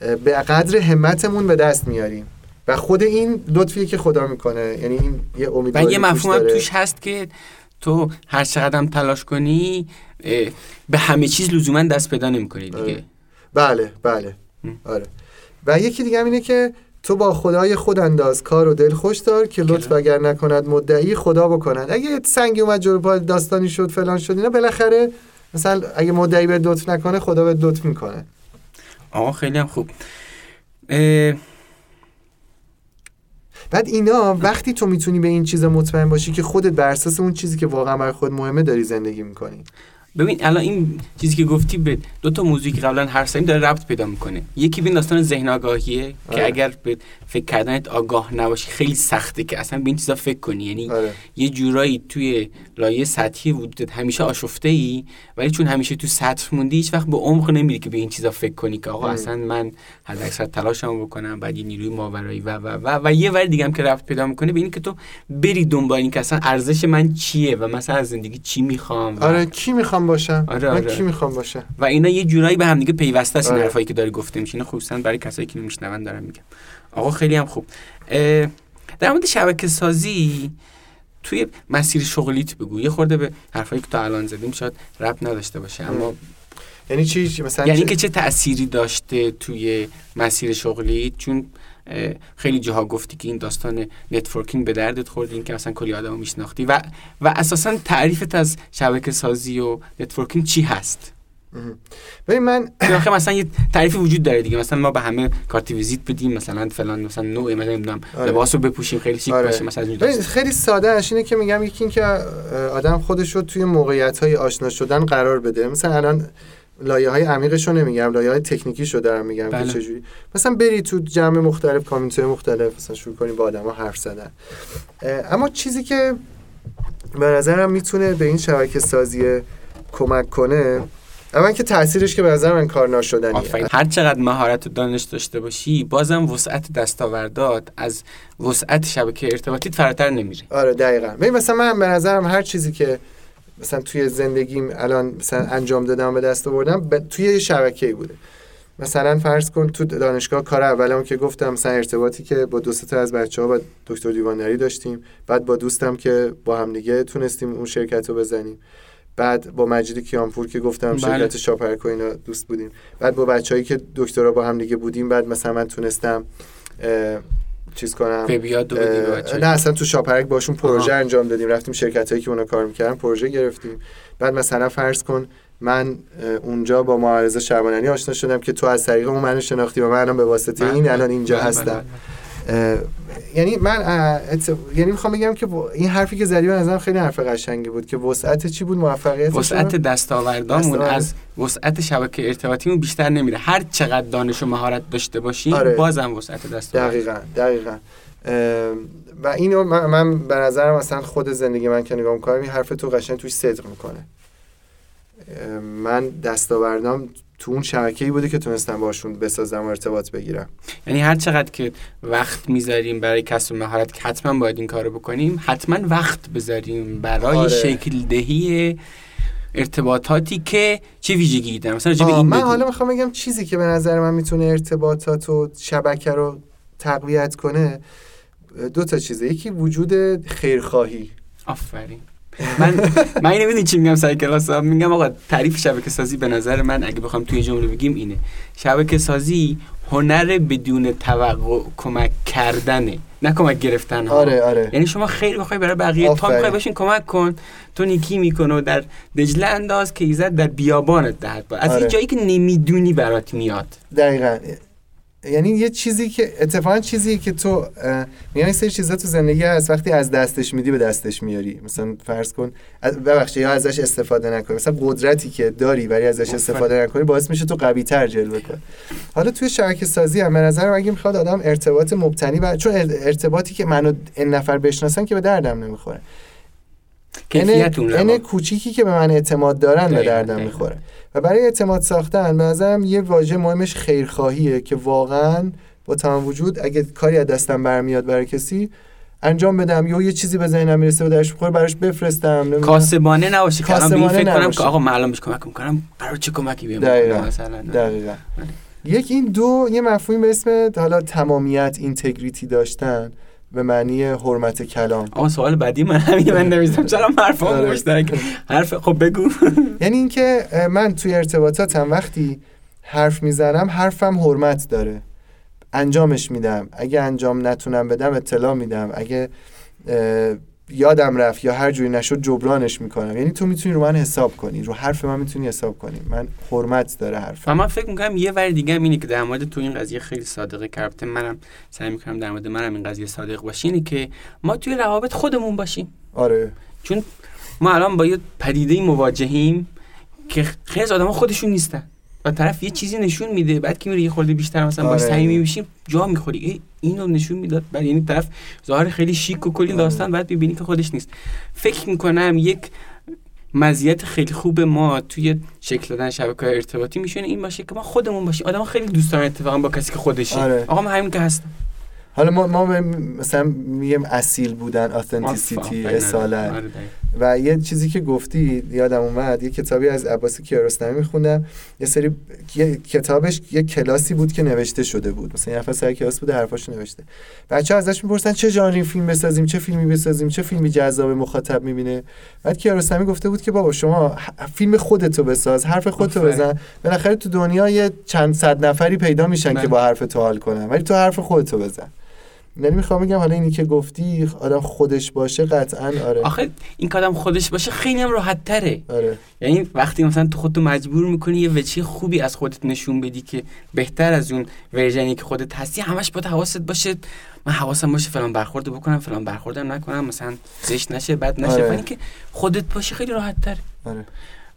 به قدر همتمون به دست میاریم. و خود این لطفیه که خدا می‌کنه یعنی این یه امیدواری و یه مفهوم توش هست که تو هر چقدر تلاش کنی به همه چیز لزوما دست پیدا نمی‌کنی دیگه. بله بله. آره. و یکی دیگه هم اینه که تو با خدای خود انداز کار و دل خوش دار که لطف اگر نکند مدعی خدا بکند. اگه سنگی اومد جلو پای داستانی شد فلان شد اینا بالاخره مثلا اگه مدعی به لطف نکنه خدا به لطف می‌کنه. آقا خیلی هم خوب. بعد اینا وقتی تو می‌تونی به این چیزا مطمئن باشی که خودت بر اساس اون چیزی که واقعا برای خود مهمه داری زندگی می‌کنی. ببین الان این چیزی که گفتی به دو تا موضوعی که قبلا هر سری داره ربط پیدا می‌کنه یکی به داستان ذهن آگاهیه آره. که اگر به فکر کردنت آگاه نباشی خیلی سخته که اصلا به این چیزا فکر کنی یعنی آره. یه جورایی توی لایه سطحی وجودت همیشه آشفته ای ولی چون همیشه تو سطح موندی هیچ وقت به عمق نمیری که به این چیزا فکر کنی که آقا اصلا من حد اکثر تلاشمو بکنم بعد یه نیروی ماورایی و و و و یه ور دیگه هم که رفت پیدا می‌کنه به این که تو بری دنبال این که اصلا ارزش من چیه و مثلا از زندگی چی می‌خوام آره کی می‌خوام باشم؟ آره آره. من کی می‌خوام باشم؟ و اینا یه جورایی به هم دیگه پیوسته است این آره. حرفایی که داری گفته میشه خصوصا برای کسایی که میشنون دارم میگم آقا خیلی هم خوب. در مورد شبکه سازی توی مسیر شغلیت بگو. یه خورده به حرفایی که تا الان زدیم شاید ربط نداشته باشه اما یعنی چی؟ مثلا یعنی که چه تأثیری داشته توی مسیر شغلی چون خیلی جاها گفتی که این داستان networking به دردت خورد این که اصلا کلی آدمو میشناختی. و و اساسا تعریفت از شبکه سازی و networking چی هست؟ ببین من آخه مثلا یه تعریفی وجود داره دیگه مثلا ما به همه کارت ویزیت بدیم مثلا فلان مثلا نوع مثلا نمی‌دونم آره. لباسو بپوشیم خیلی شیک آره. باشه مثلا خیلی ساده اش اینه که میگم یکی این که آدم خودش رو توی موقعیت های آشنا شدن قرار بده مثلا الان لایه های عمیقش رو نمیگم لایه های تکنیکی رو دارم میگم بله. که چجوری مثلا بری تو جمع مختلف کامیونیتی مختلف مثلا شروع کنی با آدما حرف زدن اما چیزی که به نظرم می‌تونه به این شبکه سازی کمک کنه اول که تاثیرش که به نظر من کار ناشدنیه. هر چقدر مهارت و دانش داشته باشی بازم وسعت دستاوردات از وسعت شبکه ارتباطی فراتر نمیره. آره دقیقاً. ببین مثلا من به نظرم هر چیزی که مثلا توی زندگیم الان مثلا انجام دادم به دست آوردم توی یه شبکه‌ای بوده. مثلا فرض کن تو دانشگاه کار اولم که گفتم مثلا ارتباطی که با دو تا از بچه ها با دکتر دیوانری داشتیم. بعد با دوستم که با هم دیگه تونستیم اون شرکت رو بزنیم. بعد با مجید کیانپور که گفتم بله. شرکت شاپرکو اینا دوست بودیم. بعد با بچههایی که دکترا با هم دیگه بودیم بعد مثلا من تونستم چیز کنم. نه اصلا تو شاپرک باشون پروژه انجام دادیم. رفتیم شرکت هایی که اونا کار می‌کردن پروژه گرفتیم. بعد مثلا فرض کن من اونجا با معارضه شربانانی آشنا شدم که تو از طریق اون منو شناختی و من به واسطه این الان اینجا هستم. یعنی من یعنی می‌خوام بگم که این حرفی که زدی به نظرم خیلی حرف قشنگی بود که وسعت چی بود؟ موفقیت وسعت دستاوردامون از وسعت شبکه ارتباطیمون بیشتر نمیره. هر چقدر دانش و مهارت داشته باشیم آره. بازم وسعت دستاورد. دقیقاً دقیقاً. و اینو من, من به نظرم مثلا خود زندگی من که نگاه می‌کنم این حرف تو قشنگ توش صدق می‌کنه. من دستاوردام تو اون شبکه‌ای بوده که تونستم باشون بسازم و ارتباط بگیرم. یعنی هر چقدر که وقت می‌ذاریم برای کسب مهارت که حتما باید این کارو بکنیم حتما وقت بذاریم برای آره. شکل دهی ارتباطاتی که چه ویژگی دارن؟ مثلا این من حالا می‌خوام بگم چیزی که به نظر من می‌تونه ارتباطات و شبکه رو تقویت کنه دو تا چیزه. یکی وجود خیرخواهی. آفرین. من من اینو می‌دونی چی میگم سر کلاس؟ میگم آقا تعریف شبکه سازی به نظر من اگه بخوام توی جمله بگیم اینه. شبکه سازی هنر بدون توقع کمک کردنه نه کمک گرفتن ها. آره آره. یعنی شما خیلی بخوای برای بقیه تا می‌خوای باشین کمک کن تو نیکی می‌کنه و در دجله انداز که ایزد در بیابانت دهد. از آره. این جایی که نمی‌دونی برات میاد. دقیقا. یعنی یه چیزی که اتفاقا چیزی که تو میگن سری چیزا تو زندگی هست وقتی از دستش میدی به دستش میاری مثلا فرض کن ببخشید یا ازش استفاده نکنی. مثلا قدرتی که داری ولی ازش استفاده نکنی باعث میشه تو قوی تر جلوه کنی حالا توی شبکه سازی هم به نظر اگه می‌خواد آدم ارتباط مبتنی و چون ارتباطی که منو این نفر بشناسن که به دردم نمی‌خوره. این کوچیکی که به من اعتماد دارن به دردم می‌خوره. و برای اعتماد ساختن به نظرم یه واژه مهمش خیرخواهیه که واقعا با تمام وجود اگه کاری از دستم برمیاد برای کسی انجام بدم یا یه چیزی به ذهنم می‌رسه و درش بخوره براش بفرستم کاسبانه نباشه که الان فکر کنم که آقا معلوم بهش کمک می‌کنم برای چه کمکی بیام؟ مثلا. دقیقاً. بله. یک این دو یه مفهومی به اسم حالا تمامیت اینتگریتی داشتن. به معنی حرمت کلام. اما سوال بعدی من همین من نوشتم چرا حرفا آره. مشترک. حرف خب بگو. (laughs) یعنی اینکه من توی ارتباطاتم وقتی حرف می‌زنم حرفم حرمت داره. انجامش میدم. اگه انجام نتونم بدم اطلاع میدم. اگه یادم رفت یا هر جوری نشد جبرانش می‌کنم. یعنی تو می‌تونی رو من حساب کنی رو حرف من می‌تونی حساب کنی. من حرمت داره حرف و من فکر می‌کنم یه ور دیگه اینه که در مورد تو این قضیه خیلی صادقه کربته منم سعی می‌کنم در مورد منم این قضیه صادق باشی اینه که ما توی روابط خودمون باشیم. آره. چون ما الان با یه پدیده مواجهیم که خیلی از آدم خودشون نیستن. و طرف یه چیزی نشون میده بعد که میره یه خورده بیشتر مثلا باش صمیمی آره. میشیم جا می‌خوری ای اینو نشون می‌داد. بعد یعنی طرف ظاهر خیلی شیک و کلی آره. داستان بعد می‌بینی که خودش نیست. فکر می‌کنم یک مزیت خیلی خوب ما توی شکل دادن شبکه ارتباطی میشونه این باشه که ما خودمون باشیم. آدم خیلی دوست دارن اتفاقا با کسی که خودشه آره. آقا من همین که هستم. حالا ما ما مثلا میگیم اصیل بودن authenticity اصالت و یه چیزی که گفتی یادم اومد یه کتابی از عباس کیارستمی میخوندم یه سری یه کتابش یه کلاسی بود که نوشته شده بود. مثلا یه نفر سر کلاس بوده حرفاشو نوشته. بچه ازش می‌پرسن چه ژانری فیلم بسازیم چه فیلمی بسازیم چه فیلمی جذاب مخاطب می‌بینه. بعد کیارستمی گفته بود که بابا شما فیلم خودتو بساز حرف خودتو بزن. بالاخره تو دنیا یه چند صد نفری پیدا میشن که بله. با حرف تو حال کنن. ولی تو حرف خودتو بزن. یعنی می‌خوام بگم حالا اینی که گفتی آدم خودش باشه قطعا آره آخه این که آدم خودش باشه خیلی هم راحت تره آره. یعنی وقتی مثلا تو خودتو مجبور می‌کنی یه وچی خوبی از خودت نشون بدی که بهتر از اون ورژنی که خودت هستی همش باید حواست باشه من حواسم باشه فلان برخورد بکنم فلان برخوردم نکنم مثلا زشت نشه بد نشه آره. که خودت باشه خیلی راحت تره آره.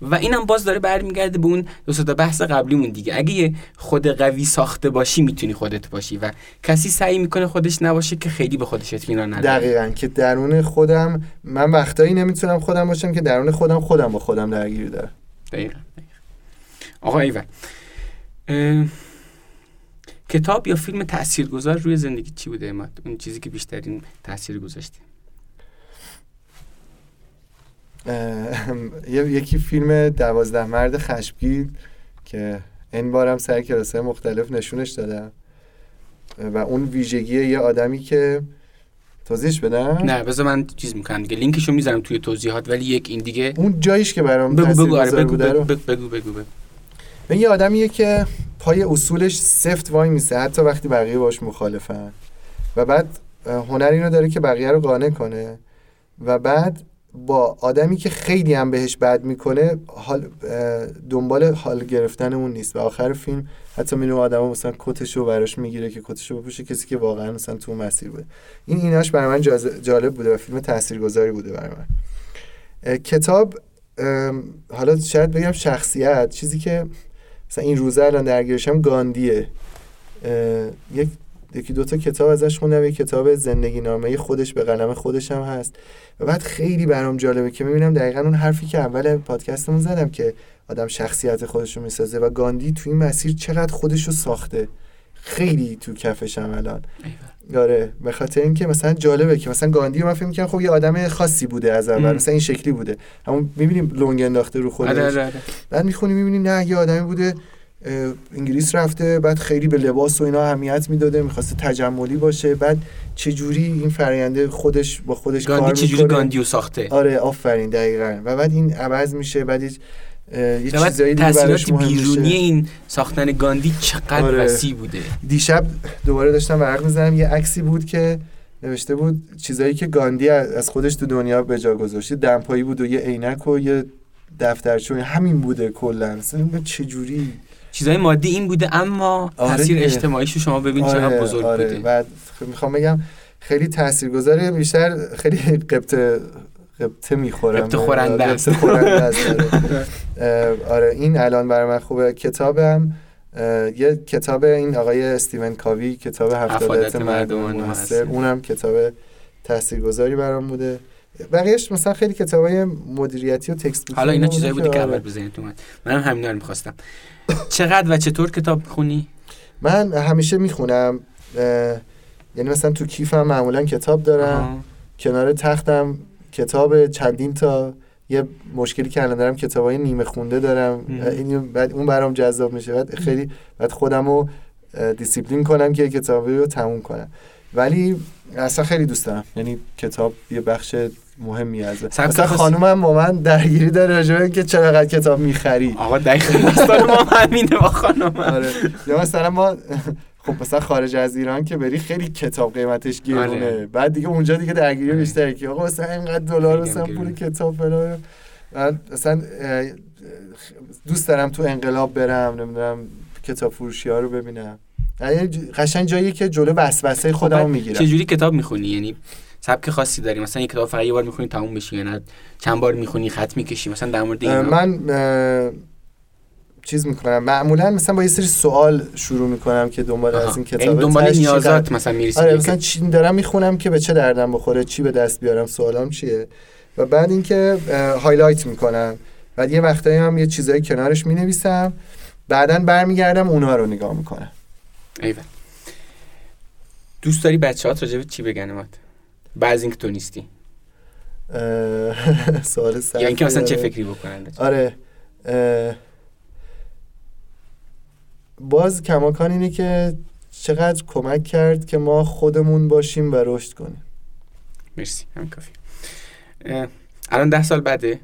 و اینم باز داره برمیگرده به اون دو تا بحث قبلیمون دیگه. اگه یه خود قوی ساخته باشی می‌تونی خودت باشی و کسی سعی می‌کنه خودش نباشه که خیلی به خودش اطمینان نداره. دقیقا که درون خودم من وقتایی نمی‌تونم خودم باشم که درون خودم خودم با خودم درگیری دارم. دقیقا, آقا ایوان کتاب یا فیلم تاثیرگذار روی زندگی چی بوده؟ اماد اون چیزی که بیشترین تاثیر گذاشتی یکی فیلم دوازده مرد خشمگین که این بارم سر کلاسه مختلف نشونش دادم. و اون ویژگی یه آدمی که توضیحش بدم؟ نه بذار من چیز می‌کنم. دیگه لینکشو می‌ذارم توی توضیحات ولی یک این دیگه اون جاییش که برام بگو بگو آره بگو بگو, بگو بگو بگو بگو. یه آدمیه که پای اصولش سفت وای میسه. حتی وقتی بقیه باش مخالفن. و بعد هنر اینو داره که بقیه رو قانع کنه. و بعد با آدمی که خیلی هم بهش بد می‌کنه حال دنبال حال گرفتن اون نیست. و آخر فیلم حتی میره آدم مثلا کتشو براش می‌گیره که کتشو بپوشه کسی که واقعا مثلا تو مسیر بوده. این ایناش برای من جالب بوده و فیلم تاثیرگذاری بوده برای من. کتاب حالا شاید بگم شخصیت چیزی که مثلا این روزه الان درگیرشم گاندیه. یک یکی دوتا کتاب ازش خوندم یک کتاب زندگی نامه خودش به قلم خودش هم هست. و بعد خیلی برام جالبه که می‌بینم دقیقا اون حرفی که اول پادکستمون زدم که آدم شخصیت خودش رو می‌سازه و گاندی تو این مسیر چقدر خودش رو ساخته. خیلی تو کفشم الان. آره به خاطر اینکه مثلا جالبه که مثلا گاندی رو من فکر می‌کنم خب یه آدم خاصی بوده از اول مثلا این شکلی بوده. همون می‌بینیم لنگ انداخته رو خودش. آره، آره، آره. بعد می‌خونی می‌بینی نه یه آدمی بوده انگلیس رفته بعد خیلی به لباس و اینا اهمیت می‌داده می‌خواسته تجملی باشه. بعد چه جوری این فراینده خودش با خودش گاندی کار چجوری گاندیو ساخته؟ آره آفرین دقیقا. و بعد این عوض میشه بعد یه چیزایی تاثیرات بیرونی این ساختن گاندی چقدر آره. وسیع بوده؟ دیشب دوباره داشتم ورق می‌زنم یه عکسی بود که نوشته بود چیزایی که گاندی از خودش تو دنیا به جا گذاشته. دمپایی بود و یه عینک و یه دفترچه همین بوده کلا. چه جوری چیزای مادی این بوده اما آره تاثیر اجتماعیش رو شما ببین آره چقدر بزرگ آره. بوده. بعد می‌خوام بگم خیلی تاثیرگذاره بیشتر خیلی قبطه قبطه می‌خورم قبطه خورنده است. آره. آره این الان برای من خوبه. کتابم یه کتاب این آقای استیون کاوی کتاب هفتادت مردم موثر اونم کتاب تاثیرگذاری برام بوده. بقیهش مثلا خیلی کتابای مدیریتی و تکست حالا اینا چیزایی بودی که اول تو من منم همینا رو می‌خواستم. چقدر و چطور کتاب خونی؟ من همیشه می‌خونم یعنی مثلا تو کیفم معمولا کتاب دارم کنار تختم کتاب چندین تا یه مشکلی که الان دارم کتابای نیمه خونده دارم. این بعد اون برام جذاب میشه. بعد خیلی بعد خودم رو دیسیپلین کنم که کتابی رو تموم کنم. ولی اصلا خیلی دوست دارم. یعنی کتاب یه بخش مهمی از مثلا خانومم با من درگیری داره راجع که چقدر کتاب می‌خری آقا دقیقاً ما همینه با خانومم. آره. یا مثلا ما خب مثلا خارج از ایران که بری خیلی کتاب قیمتش گرونه. آره. بعد دیگه اونجا دیگه درگیری آره. بیشتره که آقا مثلا اینقدر دلار مثلا پول. کتاب فلان من مثلا دوست دارم تو انقلاب برم نمی‌دونم کتاب فروشی ها رو ببینم. یعنی قشنگ جایی که جلو وسوسه خودمو بعد می‌گیرم. چجوری کتاب می‌خونی؟ یعنی سبک خاصی داری مثلا یک کتاب فقط یه بار می‌خونی تموم بشی یا نه؟ چند بار می‌خونی خط می‌کشی؟ مثلا در مورد اینا. من اه، چیز می‌کنم. معمولا مثلا با یه سری سوال شروع می‌کنم که دنبال آها. از این یعنی کتاب دنبال تهش چی نیازات مثلا می‌رسی؟ آره مثلا چی دارم می‌خونم که به چه دردم بخوره چی به دست بیارم سوالام چیه؟ و بعد اینکه هایلایت می‌کنم. بعد یه وقتایی هم یه چیزایی کنارش می‌نویسم. بعدا برمیگردم اونها رو نگاه می‌کنم. ایول. دوست داری بچه‌هات راجع به چی بگن؟ بعض اینکه تو نیستی. (laughs) سوال سخت یا اینکه مثلا چه. فکری بکنن؟ آره باز کماکان اینه که چقدر کمک کرد که ما خودمون باشیم و رشد کنیم. مرسی همین کافی الان ده سال بعده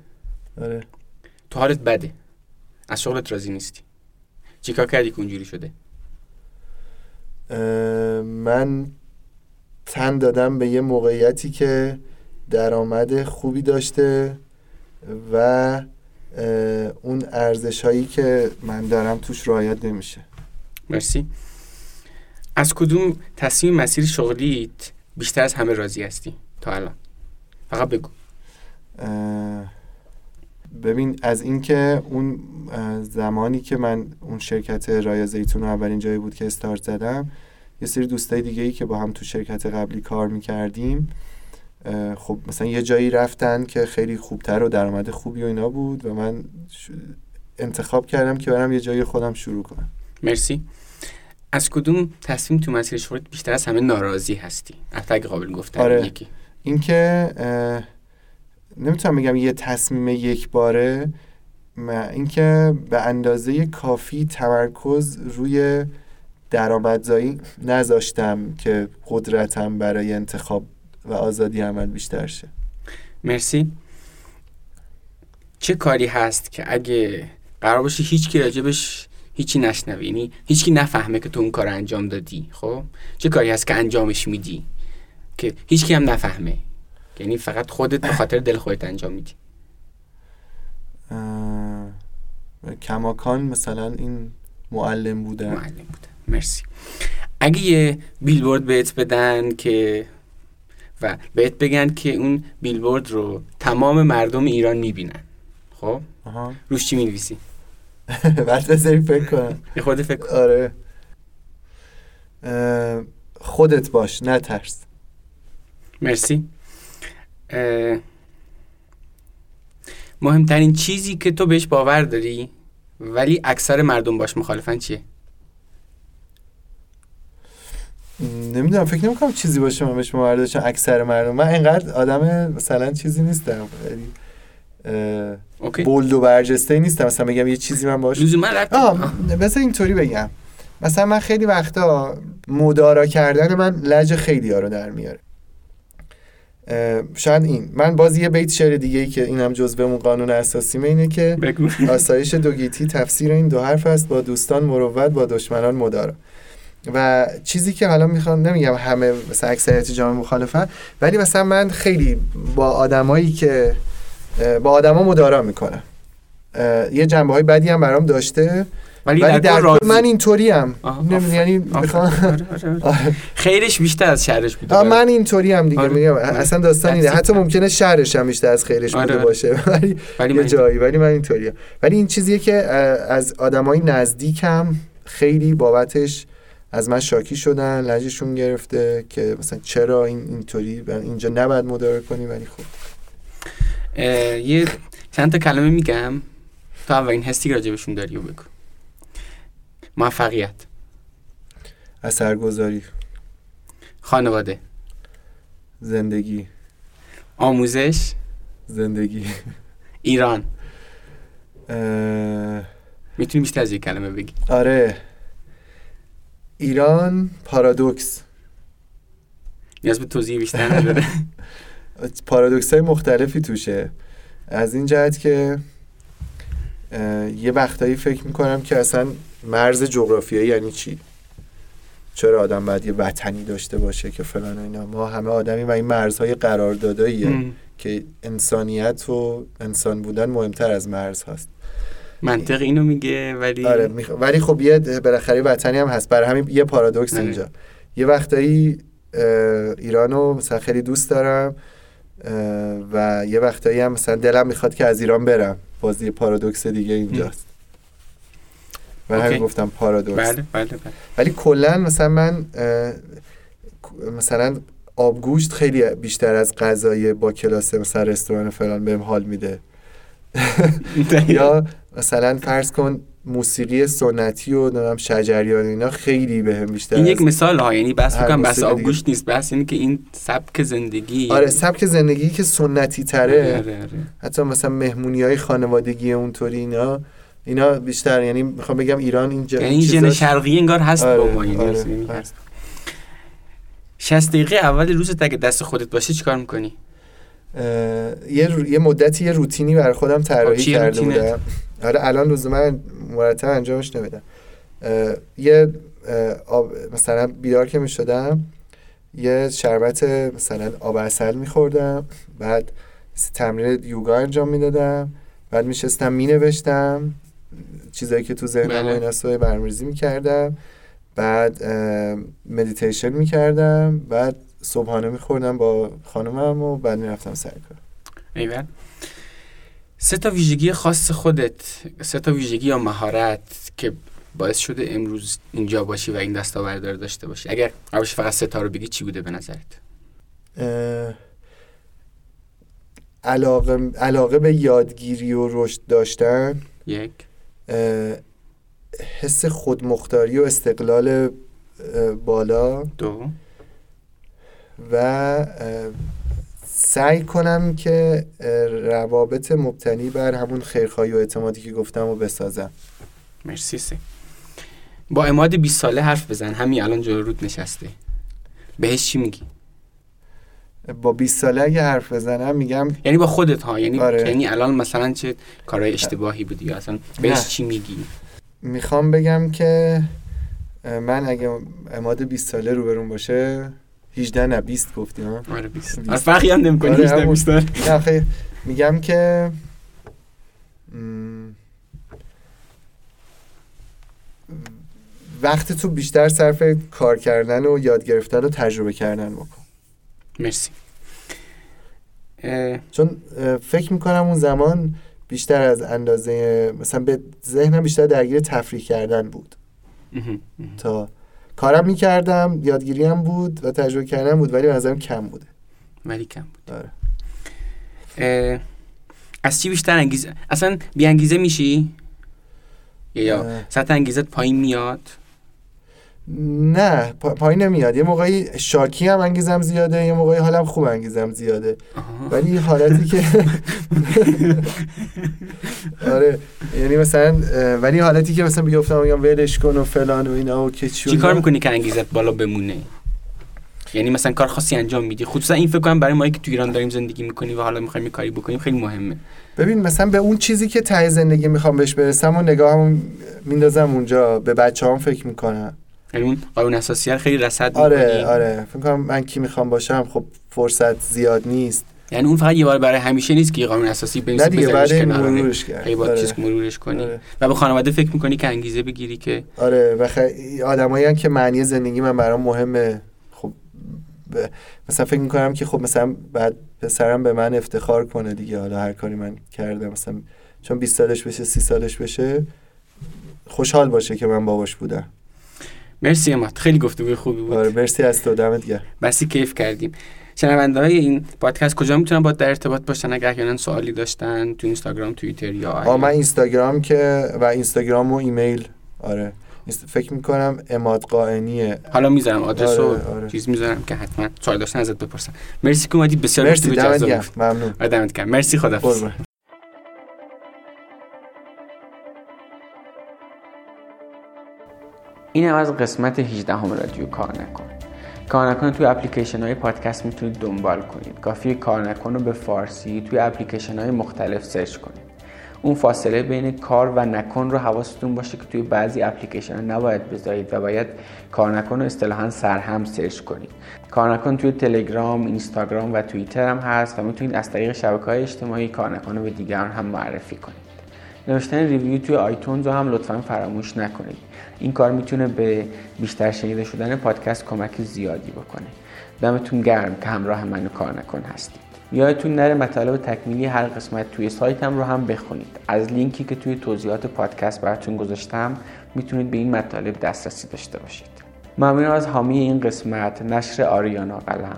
آره. تو حالت بده. از شغلت راضی نیستی. چیکار کردی که اونجوری شده؟ من تن دادم به یه موقعیتی که درآمد خوبی داشته و اون ارزش هایی که من دارم توش رعایت نمیشه. مرسی. از کدوم تصمیم مسیر شغلیت بیشتر از همه راضی هستی تا الان؟ فقط بگو. ببین از اینکه اون زمانی که من اون شرکت رایا زیتون اولین جایی بود که استارت زدم یه سری دوستای دیگه ای که با هم تو شرکت قبلی کار می‌کردیم خب مثلا یه جایی رفتن که خیلی خوبتر و درآمد خوبی و اینا بود و من انتخاب کردم که برم یه جایی خودم شروع کنم. مرسی. از کدوم تصمیم تو مسیر شغلت بیشتر از همه ناراضی هستی؟ البته اگه قابل گفتن آره. یکی. اینکه نمی‌تونم بگم یه تصمیم یک باره اینکه به اندازه کافی تمرکز روی درآمدزایی نذاشتم که قدرتم برای انتخاب و آزادی عمل بیشتر شه. مرسی. چه کاری هست که اگه قرار باشه هیچ کی راجبش هیچی نشنوه؟ یعنی هیچ کی نفهمه که تو اون کار انجام دادی خب؟ چه کاری هست که انجامش میدی که هیچ کی هم نفهمه؟ یعنی فقط خودت به خاطر دل خودت انجام میدی. کماکان مثلا این معلم بودن معلم بوده. مرسی. اگه یه بیلبورد بهت بدن که و بهت بگن که اون بیلبورد رو تمام مردم ایران می‌بینن خب؟ آها. روش چی می‌نویسی؟ (laughs) بعد بذاری فکر کنم. یه خود فکر. آره. خودت باش نه ترس. مرسی. مهمترین چیزی که تو بهش باور داری ولی اکثر مردم باش مخالفن چیه؟ نمی‌دونم فکر نمی‌کنم چیزی باشه من بهش داشتم اکثر مردم. من اینقدر آدم مثلا چیزی نیستم. اه، اوکی. بولد و برجسته نیستم. مثلا بگم یه چیزی من باش آه بذار اینطوری بگم. مثلا من خیلی وقتا مدارا کردن من لج خیلی ها رو در میاره. شاید این. من باز یه بیت شعر دیگه ای که اینم جزء قانون اساسیمه اینه که آسایش دوگیتی تفسیر این دو حرف است. با دوستان مروت با دشمنان مدارا. و چیزی که حالا می‌خوام نمیگم همه مثلا اکثریت جامعه مخالفن ولی مثلا من خیلی با آدمایی که با آدما مدارا می‌کنم اه، یه جنبه های بدی هم برام داشته ولی, ولی در. کل من اینطوری ام یعنی آره، آره، آره. (laughs) خیرش بیشتر از شرش بوده من اینطوری هم دیگه آره. میگم آره. اصلا داستان اینه. حتی ممکنه شهرش هم بیشتر از خیرش آره، بوده. باشه (laughs) ولی ولی یه جایی ولی من اینطوری ولی این چیزیه که از آدمای نزدیکم خیلی بابتش از من شاکی شدن لجشون گرفته که مثلا چرا این اینطوری؟ اینجا نباید مدارا کنی ولی خب. یه چند تا کلمه میگم تا اولین حسی که راجبشون داری و بگو. موفقیت. اثرگذاری. خانواده. زندگی. آموزش. زندگی. ایران. اه، می‌تونی بیشتر از یک کلمه بگی. آره. ایران پارادوکس. نیاز به توضیح بیشتر نداره. (laughs) پارادوکس های مختلفی توشه. از این جهت که یه وقتایی فکر می‌کنم که اصلا مرز جغرافیایی یعنی چی؟ چرا آدم باید یه وطنی داشته باشه که فلان و اینا؟ ما همه آدمی و این مرزهای قرارداداییه ام. که انسانیت و انسان بودن مهمتر از مرز هست. منطق اینو میگه ولی آره میخ... ولی خب یه بالاخره وطنی هم هست. برای همین یه پارادوکس آره. اینجا. یه وقتایی ایرانو مثلا خیلی دوست دارم و یه وقتایی هم مثلا دلم می‌خواد که از ایران برم. باز یه پارادوکس دیگه اینجاست. و همین. گفتم پارادوکس. بله بله بله. ولی کلا مثلا من مثلا آبگوشت خیلی بیشتر از غذای با کلاس مثلا رستوران فلان بهم حال میده. یا مثلا فرض کن موسیقی سنتی و نمی‌دونم شجریان اینا خیلی بهم بیشتر این یک مثال ها یعنی بس می‌کنم بس. آبگوشت نیست بس اینه که این سبک زندگی آره سبک زندگی که سنتی تره آره، آره. حتی مثلا مهمونی های خانوادگی اونطوری اینا اینا بیشتر یعنی می‌خوام بگم ایران اینجا یعنی این ژن چیزاش- شرقی انگار هست آره، با ما یعنی آره، یعنی آره. 60 دقیقه اول روزت اگه دست خودت باشه چیکار می‌کنی یه, رو- یه مدتی یه روتینی برای خودم خب، طراحی کرده؟ بودم آره الان لزوما مرتب انجامش نمیدم. یه آب مثلا بیدار که می‌شدم یه شربت مثلا آب عسل میخوردم بعد تمرین یوگا انجام می‌دادم بعد میشستم مینوشتم چیزایی که تو ذهنم و بله. اینا سوی برمریزی می‌کردم بعد مدیتیشن می‌کردم بعد صبحانه میخوردم با خانمم و بعد می‌رفتم سر کار. سه تا ویژگی خاص خودت سه تا ویژگی یا مهارت که باعث شده امروز اینجا باشی و این دستاورد رو داشته باشی. اگر باشه فقط سه تا رو بگی چی بوده به نظرت؟ علاقه علاقه به یادگیری و رشد داشتن. یک. حس خودمختاری و استقلال بالا. دو. و سعی کنم که روابط مبتنی بر همون خیرخواهی و اعتمادی که گفتم و بسازم. مرسی سه با اماد 20 ساله حرف بزن. همین الان جلو رود نشسته. بهش چی میگی؟ با 20 ساله اگه حرف بزنم میگم یعنی با خودت ها. یعنی آره. یعنی الان مثلا چه کارهای اشتباهی بودی یا اصلا بهش نه. چی میگی؟ می‌خوام بگم که من اگه اماد 20 ساله روبرون باشه 18 نه 20 گفتی ها آره 20 بیست. آره فرقی هم نمی‌کنه آره، 18 همون. 20 داره. نه آخه میگم که وقت تو بیشتر صرف کار کردن و یاد گرفتن و تجربه کردن بکن مرسی اه، چون اه، فکر می‌کنم اون زمان بیشتر از اندازه مثلا به ذهنم بیشتر درگیر تفریح کردن بود مهم، مهم. تا کارم می‌کردم یادگیری هم بود و تجربه کردن بود ولی به نظرم کم بوده ولی کم بود آره. از چی بیشتر انگیزه اصلا بی انگیزه میشی یا. سطح انگیزت پایین میاد نه پا- پایین نمیاد. یه موقعی شاکی هم انگیزم زیاده یه موقعی حالم خوب انگیزم زیاده. ولی حالتی که (laughs) آره یعنی مثلا ولی حالتی که مثلا بیفتم میگم ولش کن و فلان و اینا و که چی کار. می‌کنی که انگیزت بالا بمونه؟ یعنی مثلا کار خاصی انجام میدی. خصوصا این فکر کنم برای ما که تو ایران داریم زندگی می‌کنیم و حالا می‌خوایم کاری بکنیم خیلی مهمه. ببین مثلا به اون چیزی که ته زندگی می‌خوام بهش برسم و نگاهم میندازم اونجا به بچه هم فکر می‌کنم. یعنی اون قانون اساسی خیلی رصد می‌کنی. آره. آره فکر کنم من کی می‌خوام باشم خب فرصت زیاد نیست. یعنی اون فقط یه بار برای همیشه نیست که یه قانون اساسی بنویسی بذاریش کنار. مرورش کرد. خیلی با آره. چیز مرورش کنی. آره. و به خانواده فکر می‌کنی که انگیزه بگیری که آره و خ... آدمایی که معنی زندگی من برام مهمه. خب ب... مثلا فکر می‌کنم که خب مثلا بعد پسرم به من افتخار کنه دیگه. حالا هر کاری من کردم مثلا چون 20 سالش بشه 30 سالش بشه خوشحال باشه که من باباش بودم. مرسی اماد. خیلی گفتگوی خوبی بود. آره مرسی از تو. دمت گرم. بسی کیف کردیم. شنونده های این پادکست کجا می‌تونن با در ارتباط باشن؟ اگر احیانا سوالی داشتن تو اینستاگرام توییتر یا آ من اینستاگرام که و اینستاگرام و ایمیل. آره. فکر می‌کنم اماد قائنیه حالا می‌ذارم آدرس و آره، آره. چیز می‌ذارم که حتما سوال داشتن ازت بپرسن. مرسی که اومدی. بسیار مرسی دمت گرم. ممنون. دمت گرم. مرسی خدافظ این هم از قسمت 18 هم رادیو کار نکن کار نکن توی اپلیکیشن های پادکست می‌تونید دنبال کنید. کافیه کار نکن رو به فارسی توی اپلیکیشن های مختلف search کنید. اون فاصله بین کار و نکن رو حواستون باشه که توی بعضی اپلیکیشن نباید بذارید و باید کار نکن رو اصطلاحا سرهم search کنید. کار نکن توی تلگرام، اینستاگرام و توییتر هم هست و می‌تونید از طریق شبکه های اجتماعی کار نکن رو به دیگران هم معرفی کنید. نوشتن ریویو توی آیتونز رو هم لطفا فراموش نکنید. این کار می‌تونه به بیشتر شنیده شدن پادکست کمک زیادی بکنه. دمتون گرم که همراه منو کار نکن هستید. یادتون نره مطالب تکمیلی هر قسمت توی سایتم رو هم بخونید. از لینکی که توی توضیحات پادکست براتون گذاشتم می‌تونید به این مطالب دسترسی داشته باشید. ممنون از حامی این قسمت نشر آریانا قلم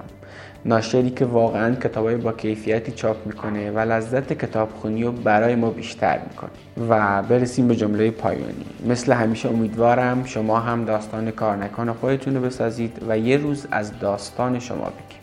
ناشری که واقعا کتابای با کیفیتی چاپ می‌کنه و لذت کتابخونی رو برای ما بیشتر می‌کنه و برسیم به جمله پایانی. مثل همیشه امیدوارم شما هم داستان کار نکن خودتون رو بسازید و یه روز از داستان شما بگید